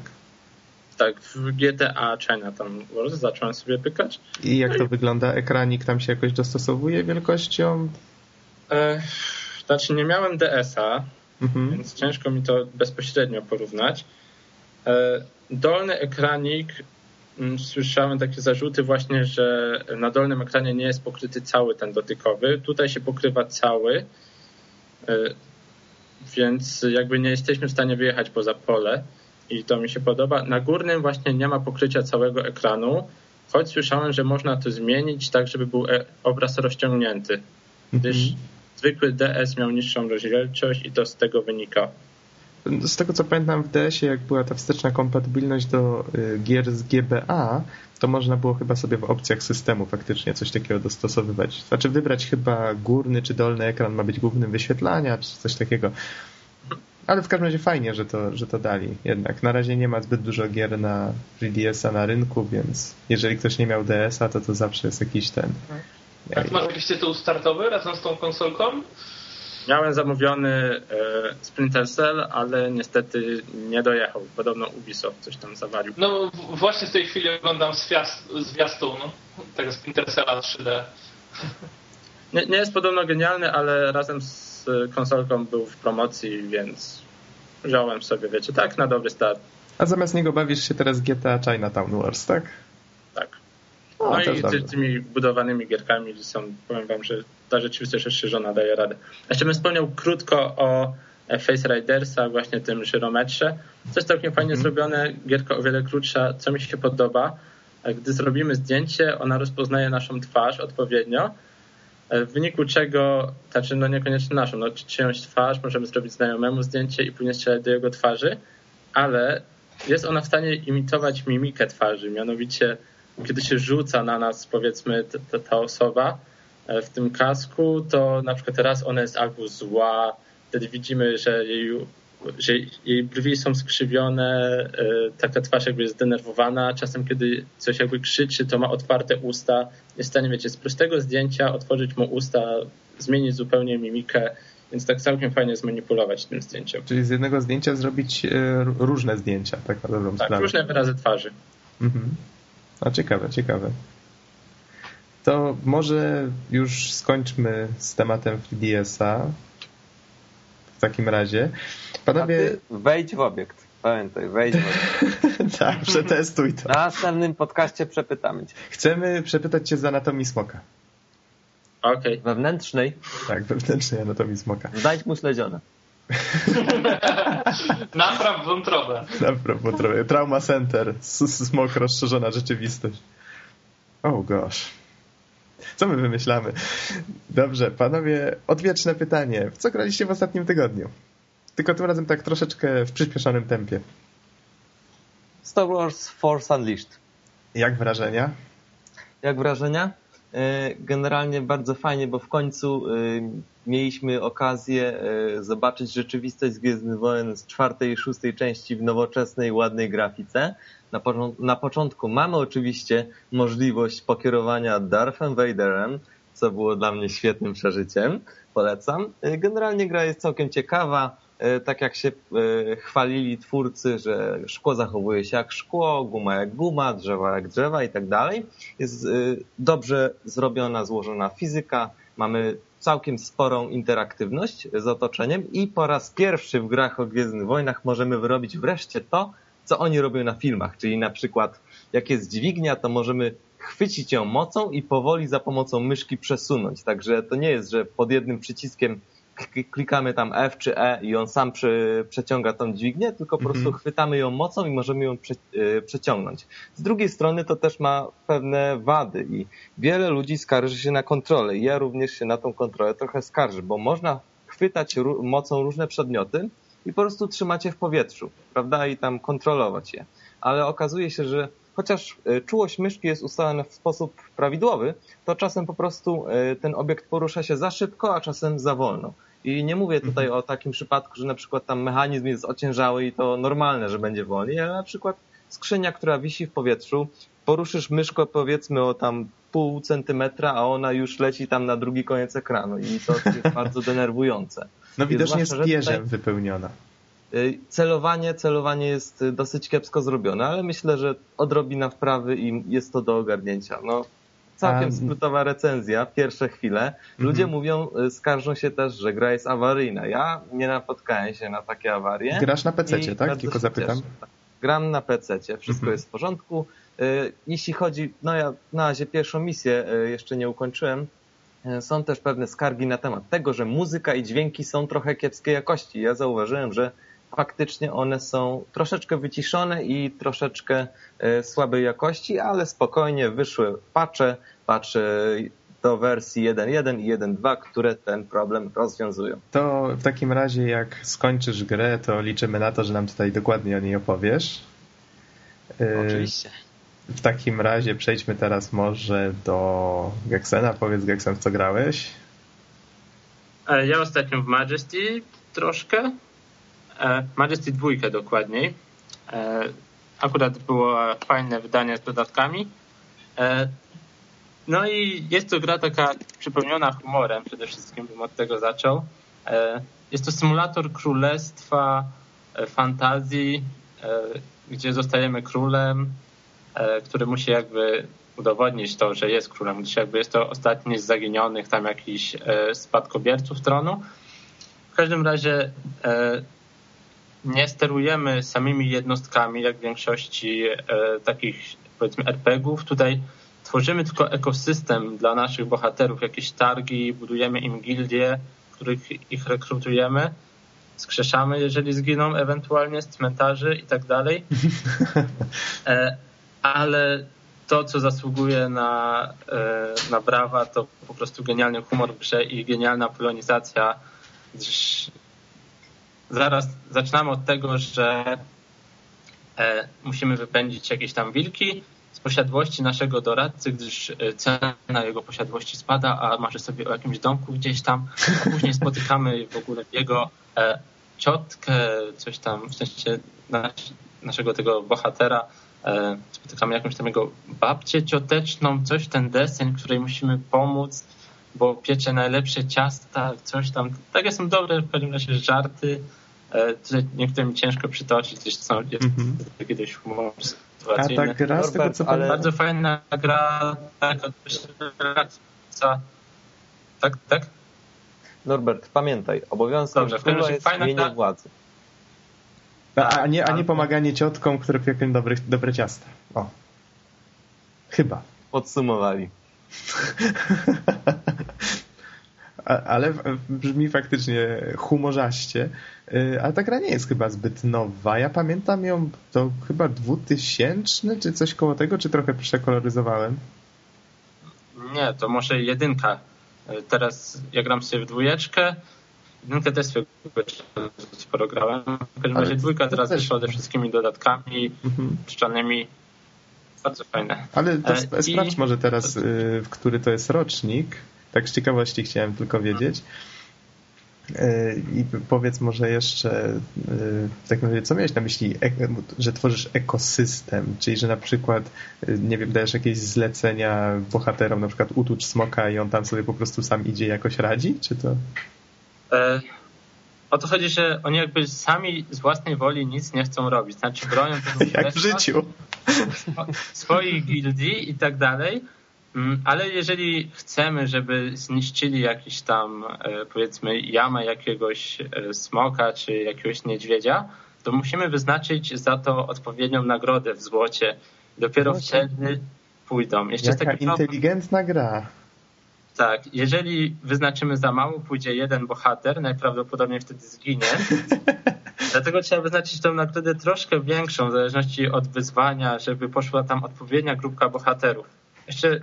S3: Tak, w GTA Chinatown Wars zacząłem sobie pykać.
S1: I jak to wygląda? Ekranik tam się jakoś dostosowuje wielkością?
S3: E, znaczy nie miałem DS-a,
S1: Mhm.
S3: więc ciężko mi to bezpośrednio porównać. E, dolny ekranik, mm, słyszałem takie zarzuty właśnie, że na dolnym ekranie nie jest pokryty cały ten dotykowy. Tutaj się pokrywa cały, e, więc jakby nie jesteśmy w stanie wyjechać poza pole i to mi się podoba. Na górnym właśnie nie ma pokrycia całego ekranu, choć słyszałem, że można to zmienić tak, żeby był e- obraz rozciągnięty, gdyż
S1: Mhm.
S3: zwykły DS miał niższą rozdzielczość i to z tego wynika.
S1: Z tego co pamiętam w DS-ie, jak była ta wsteczna kompatybilność do y, gier z GBA, to można było chyba sobie w opcjach systemu faktycznie coś takiego dostosowywać. Znaczy wybrać chyba górny czy dolny ekran ma być głównym wyświetlania, czy coś takiego. Ale w każdym razie fajnie, że to, że to dali. Jednak na razie nie ma zbyt dużo gier na 3DS-a na rynku, więc jeżeli ktoś nie miał DS-a, to to zawsze jest jakiś ten.
S2: A masz jakiś tytuł startowy razem z tą konsolką?
S3: Miałem zamówiony e, Splinter Cell, ale niestety nie dojechał. Podobno Ubisoft coś tam zawalił.
S2: No właśnie w tej chwili oglądam zwiast- zwiastun tego Splinter Cella 3D.
S3: Nie, nie jest podobno genialny, ale razem z konsolką był w promocji, więc wziąłem sobie, wiecie, tak, na dobry start.
S1: A zamiast niego bawisz się teraz GTA Chinatown Wars? Tak.
S3: No
S1: też
S3: i ty, tymi budowanymi gierkami są, powiem wam, że ta rzeczywistość rozszerzona daje radę. Jeszcze bym wspomniał krótko o Face Ridersa, właśnie tym żyrometrze. Coś całkiem fajnie
S1: Mhm.
S3: zrobione, gierka o wiele krótsza, co mi się podoba. Gdy zrobimy zdjęcie, ona rozpoznaje naszą twarz odpowiednio, w wyniku czego, znaczy no niekoniecznie naszą, no czyjąś twarz, możemy zrobić znajomemu zdjęcie i później strzelać do jego twarzy, ale jest ona w stanie imitować mimikę twarzy, mianowicie kiedy się rzuca na nas, powiedzmy, ta, ta, ta osoba e, w tym kasku, to na przykład raz ona jest albo zła, wtedy widzimy, że jej, że jej brwi są skrzywione, e, taka twarz jakby jest zdenerwowana, czasem kiedy coś jakby krzyczy, to ma otwarte usta, jest w stanie, wiecie, z prostego zdjęcia otworzyć mu usta, zmienić zupełnie mimikę, więc tak całkiem fajnie zmanipulować tym zdjęciem.
S1: Czyli z jednego zdjęcia zrobić e, różne zdjęcia, tak na dobrą
S3: Tak,
S1: sprawę.
S3: różne wyrazy twarzy.
S1: Mhm. A ciekawe, ciekawe. To może już skończmy z tematem 3DS-a. W takim razie. Panowie,
S4: wejdź w obiekt. Pamiętaj, wejdź w obiekt.
S1: tak, przetestuj to.
S4: Na następnym podcaście przepytamy cię.
S1: Chcemy przepytać cię z anatomii smoka.
S3: Okej.
S4: Wewnętrznej
S1: Tak, wewnętrznej anatomii smoka.
S4: znajdź mu śledzione.
S2: Napraw wątrobę.
S1: Bo trochę. Trauma Center. Smok, rozszerzona rzeczywistość. Oh gosh. Co my wymyślamy? Dobrze, panowie, odwieczne pytanie. W co graliście w ostatnim tygodniu? Tylko tym razem tak troszeczkę w przyspieszonym tempie.
S4: Star Wars Force Unleashed.
S1: Jak wrażenia?
S4: Jak wrażenia? E, Generalnie bardzo fajnie, bo w końcu e, mieliśmy okazję e, zobaczyć rzeczywistość z Gwiezdnych Wojen z czwartej i szóstej części w nowoczesnej, ładnej grafice. Na, porząd- na początku mamy oczywiście możliwość pokierowania Darthem Vaderem, co było dla mnie świetnym przeżyciem. Polecam. E, Generalnie gra jest całkiem ciekawa. E, Tak jak się chwalili twórcy, że szkło zachowuje się jak szkło, guma jak guma, drzewa jak drzewa i tak dalej. Jest dobrze zrobiona, złożona fizyka. Mamy całkiem sporą interaktywność z otoczeniem i po raz pierwszy w grach o Gwiezdnych Wojnach możemy wyrobić wreszcie to, co oni robią na filmach, czyli na przykład jak jest dźwignia, to możemy chwycić ją mocą i powoli za pomocą myszki przesunąć. Także to nie jest, że pod jednym przyciskiem klikamy tam F czy E i on sam prze, przeciąga tą dźwignię, tylko po
S1: Mhm.
S4: prostu chwytamy ją mocą i możemy ją prze, e, przeciągnąć. Z drugiej strony to też ma pewne wady i wiele ludzi skarży się na kontrolę. I ja również się na tą kontrolę trochę skarżę, bo można chwytać mocą różne przedmioty i po prostu trzymać je w powietrzu, prawda, i tam kontrolować je. ale okazuje się, że chociaż e, czułość myszki jest ustalona w sposób prawidłowy, to czasem po prostu e, ten obiekt porusza się za szybko, a czasem za wolno. I nie mówię tutaj o takim przypadku, że na przykład tam mechanizm jest ociężały i to normalne, że będzie wolniej, ale na przykład skrzynia, która wisi w powietrzu, poruszysz myszko powiedzmy o tam pół centymetra, a ona już leci tam na drugi koniec ekranu i to jest bardzo denerwujące.
S1: No widocznie jest pierzem wypełniona.
S4: Y, celowanie, celowanie jest dosyć kiepsko zrobione, ale myślę, że odrobina wprawy i jest to do ogarnięcia. No, całkiem skrótowa recenzja, pierwsze chwile. Ludzie mhm. mówią, y, skarżą się też, że gra jest awaryjna. Ja nie napotkałem się na takie awarie.
S1: Grasz na PC, tak? Tylko zapytam. Cieszę.
S4: Gram na PC, wszystko mhm. jest w porządku. Y, jeśli chodzi, no ja na razie pierwszą misję jeszcze nie ukończyłem, są też pewne skargi na temat tego, że muzyka i dźwięki są trochę kiepskiej jakości. Ja zauważyłem, że faktycznie one są troszeczkę wyciszone i troszeczkę e, słabej jakości, ale spokojnie wyszły patche, patche do wersji 1.1 i 1.2, które ten problem rozwiązują.
S1: To w takim razie jak skończysz grę, to liczymy na to, że nam tutaj dokładnie o niej opowiesz.
S4: E, Oczywiście.
S1: W takim razie przejdźmy teraz może do Gexena. Powiedz Gexen, w co grałeś?
S3: E, ja ostatnio w Majesty troszkę. E, Majesty 2 dokładniej. E, akurat było fajne wydanie z dodatkami. E, no i jest to gra taka przypełniona humorem, przede wszystkim bym od tego zaczął. Jest to symulator królestwa fantazji, gdzie zostajemy królem, który musi jakby udowodnić to, że jest królem, gdyż jakby jest to ostatni z zaginionych tam jakichś spadkobierców tronu. W każdym razie nie sterujemy samymi jednostkami, jak w większości e, takich powiedzmy RPGów. Tutaj tworzymy tylko ekosystem dla naszych bohaterów, jakieś targi, budujemy im gildie, w których ich rekrutujemy, skrzeszamy, jeżeli zginą ewentualnie z cmentarzy i tak dalej. E, ale to, co zasługuje na, e, na brawa, to po prostu genialny humor w grze i genialna polonizacja, zaraz zaczynamy od tego, że e, musimy wypędzić jakieś tam wilki z posiadłości naszego doradcy, gdyż e, cena jego posiadłości spada, a marzy sobie o jakimś domku gdzieś tam, a później spotykamy w ogóle jego e, ciotkę, coś tam, w sensie naszego tego bohatera, spotykamy jakąś tam jego babcię cioteczną, coś ten deseń, której musimy pomóc, bo piecze najlepsze ciasta, coś tam. Takie są dobre w każdym razie żarty. E, niektóre mi ciężko przytoczyć, też są mm-hmm. jakieś humor sytuacyjny.
S1: A tak gra z tego, co
S3: ale... Bardzo fajna gra, taka tak, tak?
S4: Norbert, pamiętaj, obowiązkiem Dobrze, króla jest fajna gra... władzy.
S1: A, a, nie, a nie pomaganie ciotkom, które pieką dobre, dobre ciasta. O. Chyba.
S4: Podsumowali.
S1: ale brzmi faktycznie humorzaście. Y, ale ta gra nie jest chyba zbyt nowa. Ja pamiętam ją, to chyba dwutysięczny, czy coś koło tego, czy trochę przekoloryzowałem?
S3: Nie, to może jedynka. Y, teraz ja gram sobie w dwójeczkę. Jedynkę też sobie sporo grałem. W każdym razie dwójka teraz wyszła ze wszystkimi dodatkami, mhm. czczanymi. Bardzo fajne.
S1: Ale to e, sprawdź I... może teraz, y, w który to jest rocznik. Tak z ciekawości chciałem tylko wiedzieć. E, I powiedz może jeszcze, e, w takim razie, co miałeś na myśli, że tworzysz ekosystem, czyli że na przykład, e, nie wiem, dajesz jakieś zlecenia bohaterom, na przykład utucz smoka i on tam sobie po prostu sam idzie jakoś radzi, czy to?
S3: E, o to chodzi, że oni jakby sami z własnej woli nic nie chcą robić, znaczy bronią
S1: tego Jak w życiu.
S3: Swoich gildii i tak dalej, Mm, ale jeżeli chcemy, żeby zniszczyli jakiś tam, e, powiedzmy, jamę jakiegoś e, smoka czy jakiegoś niedźwiedzia, to musimy wyznaczyć za to odpowiednią nagrodę w złocie. Dopiero Złocie. wtedy pójdą.
S1: Jeszcze Jaka inteligentna gra.
S3: Tak, jeżeli wyznaczymy za mało, pójdzie jeden bohater, najprawdopodobniej wtedy zginie. Dlatego trzeba wyznaczyć tą nagrodę troszkę większą, w zależności od wyzwania, żeby poszła tam odpowiednia grupka bohaterów. Jeszcze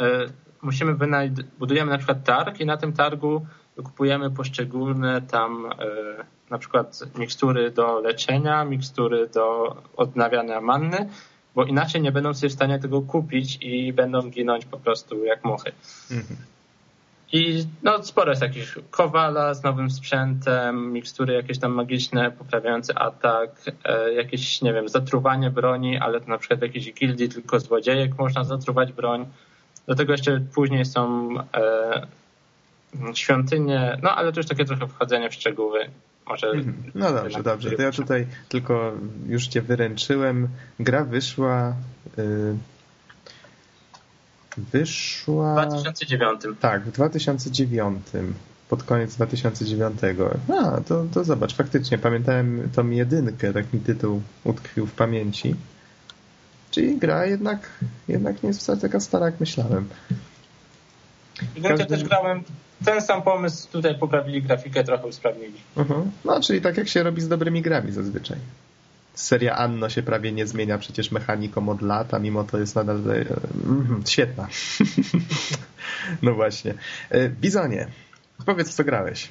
S3: E, musimy wynajd- budujemy na przykład targ i na tym targu kupujemy poszczególne tam e, na przykład mikstury do leczenia, mikstury do odnawiania manny, bo inaczej nie będą sobie w stanie tego kupić i będą ginąć po prostu jak muchy. Mhm. I no, sporo jest takich kowala z nowym sprzętem, mikstury jakieś tam magiczne, poprawiające atak, e, jakieś, nie wiem, zatruwanie broni, ale to na przykład w jakiejś gildii tylko złodziejek można zatruwać broń. Do tego jeszcze później są e, świątynie, no ale to już takie trochę wchodzenie w szczegóły. Może mhm.
S1: no dobrze, dobrze. To ja tutaj tylko już cię wyręczyłem. Gra wyszła... Yy Wyszła...
S3: W 2009.
S1: Tak, w 2009. Pod koniec 2009. A, to, to zobacz, faktycznie pamiętałem tą jedynkę, taki tytuł utkwił w pamięci. Czyli gra jednak, jednak nie jest wcale taka stara, jak myślałem.
S3: I Każdy... też grałem ten sam pomysł, tutaj poprawili grafikę, trochę usprawnili.
S1: Mhm. No, czyli tak jak się robi z dobrymi grami zazwyczaj seria Anno się prawie nie zmienia przecież mechaniką od lat, a mimo to jest nadal mm, świetna. no właśnie. E, Bizonie, powiedz co grałeś.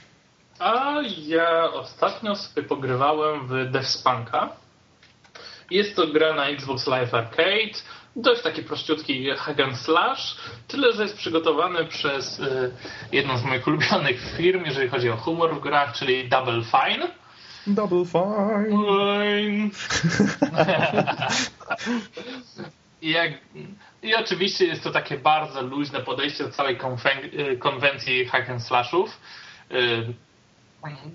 S2: A ja ostatnio sobie pogrywałem w Deathspunka. Jest to gra na Xbox Live Arcade. Dość taki prościutki hack and slash. Tyle, że jest przygotowany przez e, jedną z moich ulubionych firm, jeżeli chodzi o humor w grach, czyli Double Fine
S1: Double fine.
S2: I, jak, I oczywiście jest to takie bardzo luźne podejście do całej konwencji hack and slashów.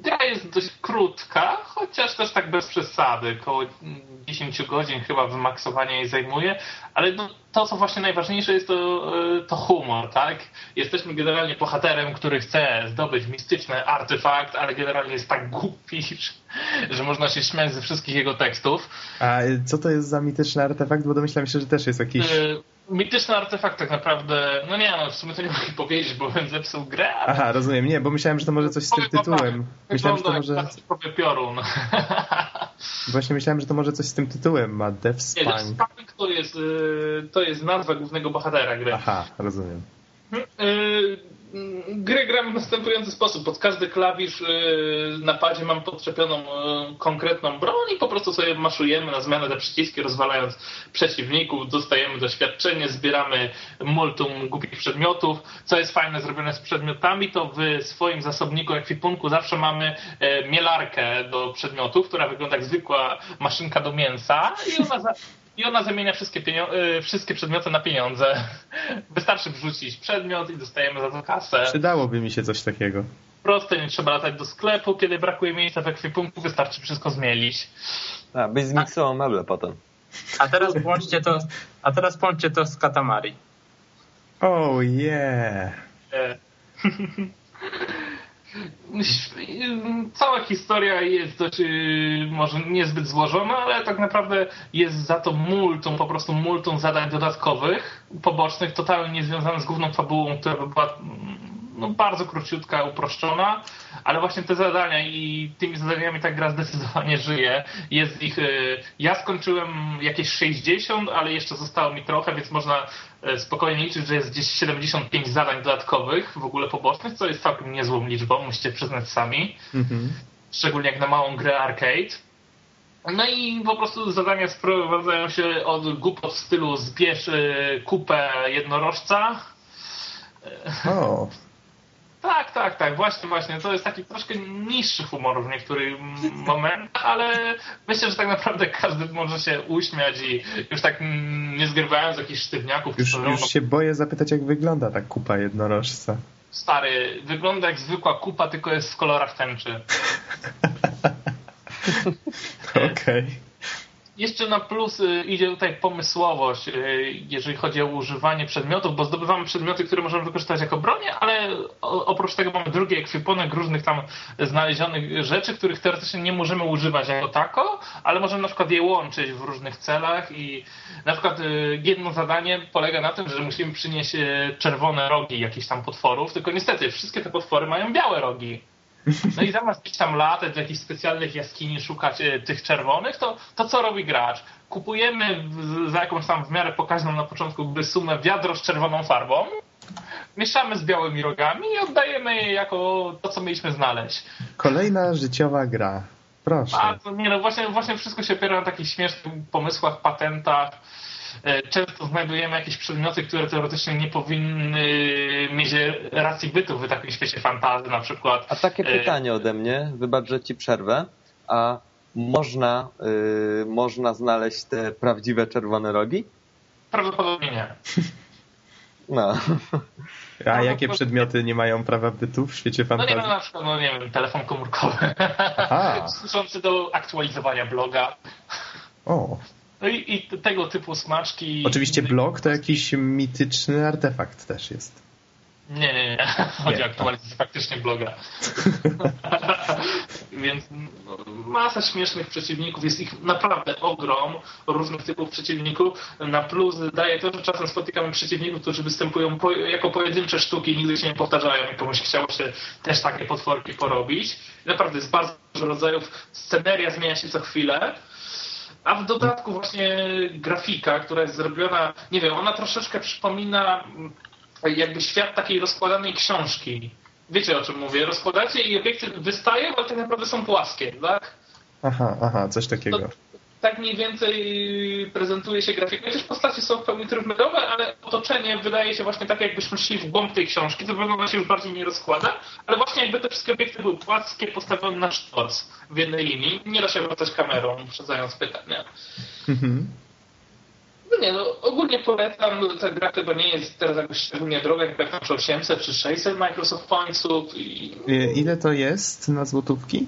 S2: Gra jest dość krótka, chociaż też tak bez przesady. Około 10 godzin chyba wymaksowanie jej zajmuje, ale no, to, co właśnie najważniejsze jest to, e, to humor, tak? Jesteśmy generalnie bohaterem, który chce zdobyć mistyczny artefakt, ale generalnie jest tak głupi, że można się śmiać ze wszystkich jego tekstów.
S1: A co to jest za mityczny artefakt? Bo domyślam się, że też jest jakiś... Y
S2: mityczny artefakt tak naprawdę, no nie, no w sumie to nie mogę powiedzieć, bo bym zepsuł grę. Ale...
S1: Aha, rozumiem, nie, bo myślałem, że to może coś z tym tytułem. Myślałem, że to może...
S2: piorun.
S1: Właśnie myślałem, że to może coś z tym tytułem ma, Death Spine. Nie,
S2: to jest, y, to jest nazwa głównego bohatera gry.
S1: Aha, rozumiem.
S2: Y, Gry gram w następujący sposób. Pod każdy klawisz y, na padzie mam podczepioną y, konkretną broń i po prostu sobie maszujemy na zmianę te przyciski, rozwalając przeciwników, dostajemy doświadczenie, zbieramy multum głupich przedmiotów. Co jest fajne zrobione z przedmiotami, to w swoim zasobniku ekwipunku zawsze mamy e, mielarkę do przedmiotów, która wygląda jak zwykła maszynka do mięsa i ona i ona zamienia wszystkie, y, wszystkie przedmioty na pieniądze. Wystarczy wrzucić przedmiot i dostajemy za to kasę.
S1: Przydałoby mi się coś takiego.
S2: Proste, nie trzeba latać do sklepu, kiedy brakuje miejsca w ekwipunku, wystarczy wszystko zmielić.
S4: A, byś zmiksował meble potem.
S3: A teraz połączcie to, a teraz połączcie to z Katamari.
S1: Oh yeah.
S2: Cała historia jest dość, y, może niezbyt złożona, ale tak naprawdę jest za to multum, po prostu multum zadań dodatkowych, pobocznych, totalnie niezwiązanych z główną fabułą, która by była no, bardzo króciutka, uproszczona, ale właśnie te zadania i tymi zadaniami ta gra zdecydowanie żyje. Jest ich, y, ja skończyłem jakieś 60, ale jeszcze zostało mi trochę, więc można y, spokojnie liczyć, że jest gdzieś 75 zadań dodatkowych, w ogóle pobocznych, co jest całkiem niezłą liczbą, musicie przyznać sami. Mhm. Szczególnie jak na małą grę arcade. No i po prostu zadania sprowadzają się od głupot w stylu zbierz y, kupę jednorożca.
S1: O.
S2: Tak, tak, tak, właśnie, właśnie. To jest taki troszkę niższy humor w niektórych momentach, ale myślę, że tak naprawdę każdy może się uśmiać i już tak nie zgrywając jakichś sztywniaków.
S1: Już, już się boję zapytać, jak wygląda ta kupa jednorożca.
S2: Stary, wygląda jak zwykła kupa, tylko jest w kolorach tęczy.
S1: Okej. Okay.
S2: Jeszcze na plus y, idzie tutaj pomysłowość, y, jeżeli chodzi o używanie przedmiotów, bo zdobywamy przedmioty, które możemy wykorzystać jako bronię, ale oprócz tego mamy drugi ekwipunek różnych tam znalezionych rzeczy, których teoretycznie nie możemy używać jako tako, ale możemy na przykład je łączyć w różnych celach i na przykład y, jedno zadanie polega na tym, że musimy przynieść czerwone rogi jakichś tam potworów, tylko niestety wszystkie te potwory mają białe rogi. No i zamiast gdzieś tam latać do jakichś specjalnych jaskini, szukać e, tych czerwonych, to, to co robi gracz? Kupujemy za jakąś tam w miarę pokaźną na początku sumę wiadro z czerwoną farbą mieszamy z białymi rogami i oddajemy je jako to, co mieliśmy znaleźć.
S1: Kolejna życiowa gra. Proszę.
S2: A, to nie no, właśnie, właśnie wszystko się opiera na takich śmiesznych pomysłach, patentach. E, Często znajdujemy jakieś przedmioty, które teoretycznie nie powinny mieć racji bytu w takim świecie fantazy na przykład.
S4: A takie
S2: E,
S4: pytanie ode mnie, wybacz, że ci przerwę. A można, y, można znaleźć te prawdziwe czerwone rogi?
S2: Prawdopodobnie nie.
S4: No.
S1: A jakie przedmioty nie mają prawa bytu w świecie
S2: No nie
S1: fantazji?
S2: wiem, na przykład, no nie wiem, telefon komórkowy.
S1: Aha.
S2: Służący do aktualizowania bloga.
S1: O,
S2: No i, i tego typu smaczki.
S1: oczywiście blok to jakiś mityczny artefakt też jest.
S2: Nie, nie, nie. Chodzi o aktualizację faktycznie bloga. Więc no, masa śmiesznych przeciwników, jest ich naprawdę ogrom różnych typów przeciwników. Na plus daje to, że czasem spotykamy przeciwników, którzy występują po, jako pojedyncze sztuki, nigdy się nie powtarzają i komuś chciało się też takie potworki porobić. Naprawdę jest bardzo dużo rodzajów, sceneria zmienia się co chwilę. A w dodatku właśnie grafika, która jest zrobiona, nie wiem, ona troszeczkę przypomina mm, jakby świat takiej rozkładanej książki. Wiecie o czym mówię? Rozkładacie i obiekty wystają, ale tak naprawdę są płaskie, tak?
S1: Aha, aha, coś takiego.
S2: Tak mniej więcej prezentuje się grafika. Chociaż postacie są w pełni trójwymiarowe, ale otoczenie wydaje się właśnie tak, jakbyśmy szli w głąb tej książki. To wygląda się już bardziej nie rozkłada, ale właśnie jakby te wszystkie obiekty były płaskie, postawione na sztorc w jednej linii. Nie da się wracać kamerą, uprzedzając pytania.
S1: Mhm.
S2: No nie, no ogólnie polecam, ta gra chyba nie jest teraz jakoś szczególnie droga, jak czy 800 czy 600 Microsoft Pointsów i
S1: I- Ile to jest na złotówki?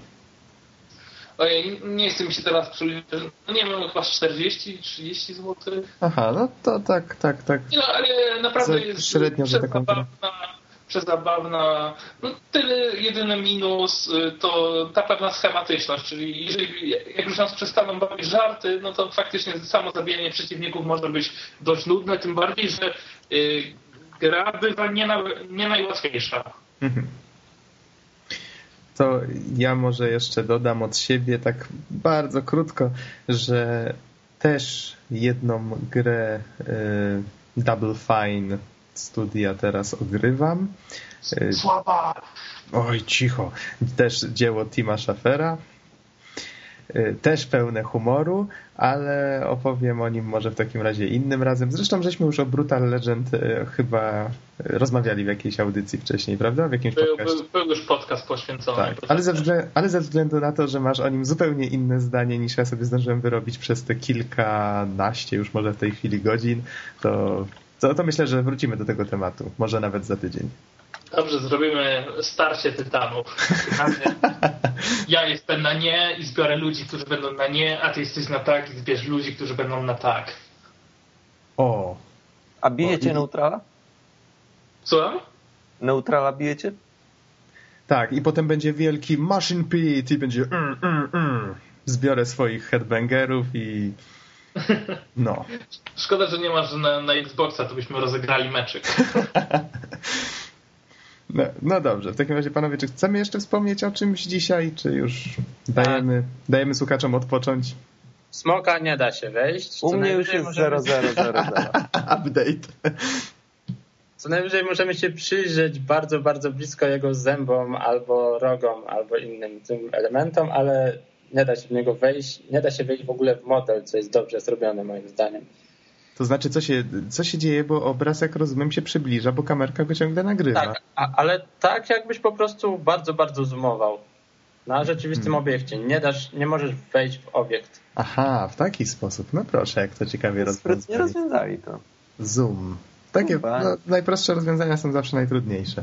S2: Ojej, nie chce mi się teraz przyliczyć, no nie wiem, chyba 40-30 zł.
S1: Aha, no to tak, tak, tak.
S2: No, ale naprawdę
S1: Za
S2: jest
S1: średnio za taką grę.
S2: przezabawna, przezabawna. No tyle, jedyny minus y, to ta pewna schematyczność, czyli jeżeli, jak już nas przestaną bawić żarty, no to faktycznie samo zabijanie przeciwników może być dość nudne, tym bardziej, że y, gra bywa nie, na, nie najłatwiejsza.
S1: Mhm. To ja może jeszcze dodam od siebie tak bardzo krótko, że też jedną grę y, Double Fine studia teraz ogrywam. Y,
S2: Słaba!
S1: Oj, cicho. Też dzieło Tima Schafera. Y, Też pełne humoru, ale opowiem o nim może w takim razie innym razem. Zresztą żeśmy już o Brutal Legend y, chyba rozmawiali w jakiejś audycji wcześniej, prawda? W jakimś
S2: Był,
S1: podcaście.
S2: był, był już podcast poświęcony.
S1: Tak, ale ze, względu, ale ze względu na to, że masz o nim zupełnie inne zdanie niż ja sobie zdążyłem wyrobić przez te kilkanaście już może w tej chwili godzin, to, to, to myślę, że wrócimy do tego tematu. Może nawet za tydzień.
S2: Dobrze, zrobimy starcie tytanów. Ja jestem na nie i zbiorę ludzi, którzy będą na nie, a ty jesteś na tak i zbierz ludzi, którzy będą na tak.
S1: O,
S4: A bijecie
S1: O, i-
S4: neutrala?
S2: Słucham?
S4: Neutrala bijecie?
S1: tak, i potem będzie wielki machine pit i będzie mm, mm, mm. zbiorę swoich headbangerów i no.
S2: Szkoda, że nie masz na, na Xboxa, to byśmy rozegrali meczyk.
S1: no. No dobrze, w takim razie panowie, czy chcemy jeszcze wspomnieć o czymś dzisiaj, czy już dajemy, dajemy słuchaczom odpocząć?
S3: Smoka nie da się wejść. Co
S4: U mnie już
S3: najwyżej
S4: jest
S3: możemy-
S4: 0000.
S1: Update.
S3: Co najwyżej możemy się przyjrzeć bardzo, bardzo blisko jego zębom albo rogom, albo innym tym elementom, ale nie da się w niego wejść, nie da się wejść w ogóle w model, co jest dobrze zrobione moim zdaniem.
S1: To znaczy, co się, co się dzieje, bo obraz, jak rozumiem, się przybliża, bo kamerka go ciągle nagrywa.
S3: Tak, a, ale tak jakbyś po prostu bardzo, bardzo zoomował na rzeczywistym
S1: Hmm.
S3: obiekcie. Nie dasz, nie możesz wejść w obiekt.
S1: Aha, w taki sposób. No proszę, jak to ciekawie rozwiązali.
S4: rozwiązali to.
S1: Zoom. Takie no, najprostsze rozwiązania są zawsze najtrudniejsze.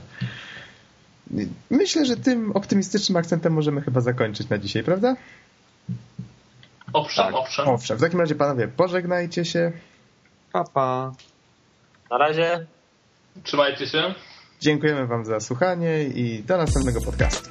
S1: Myślę, że tym optymistycznym akcentem możemy chyba zakończyć na dzisiaj, prawda?
S2: Owszem,
S4: Tak.
S2: owszem.
S1: Owszem, w takim razie panowie, pożegnajcie się.
S4: Pa, pa.
S3: Na razie
S2: Trzymajcie się.
S1: Dziękujemy wam za słuchanie i do następnego podcastu.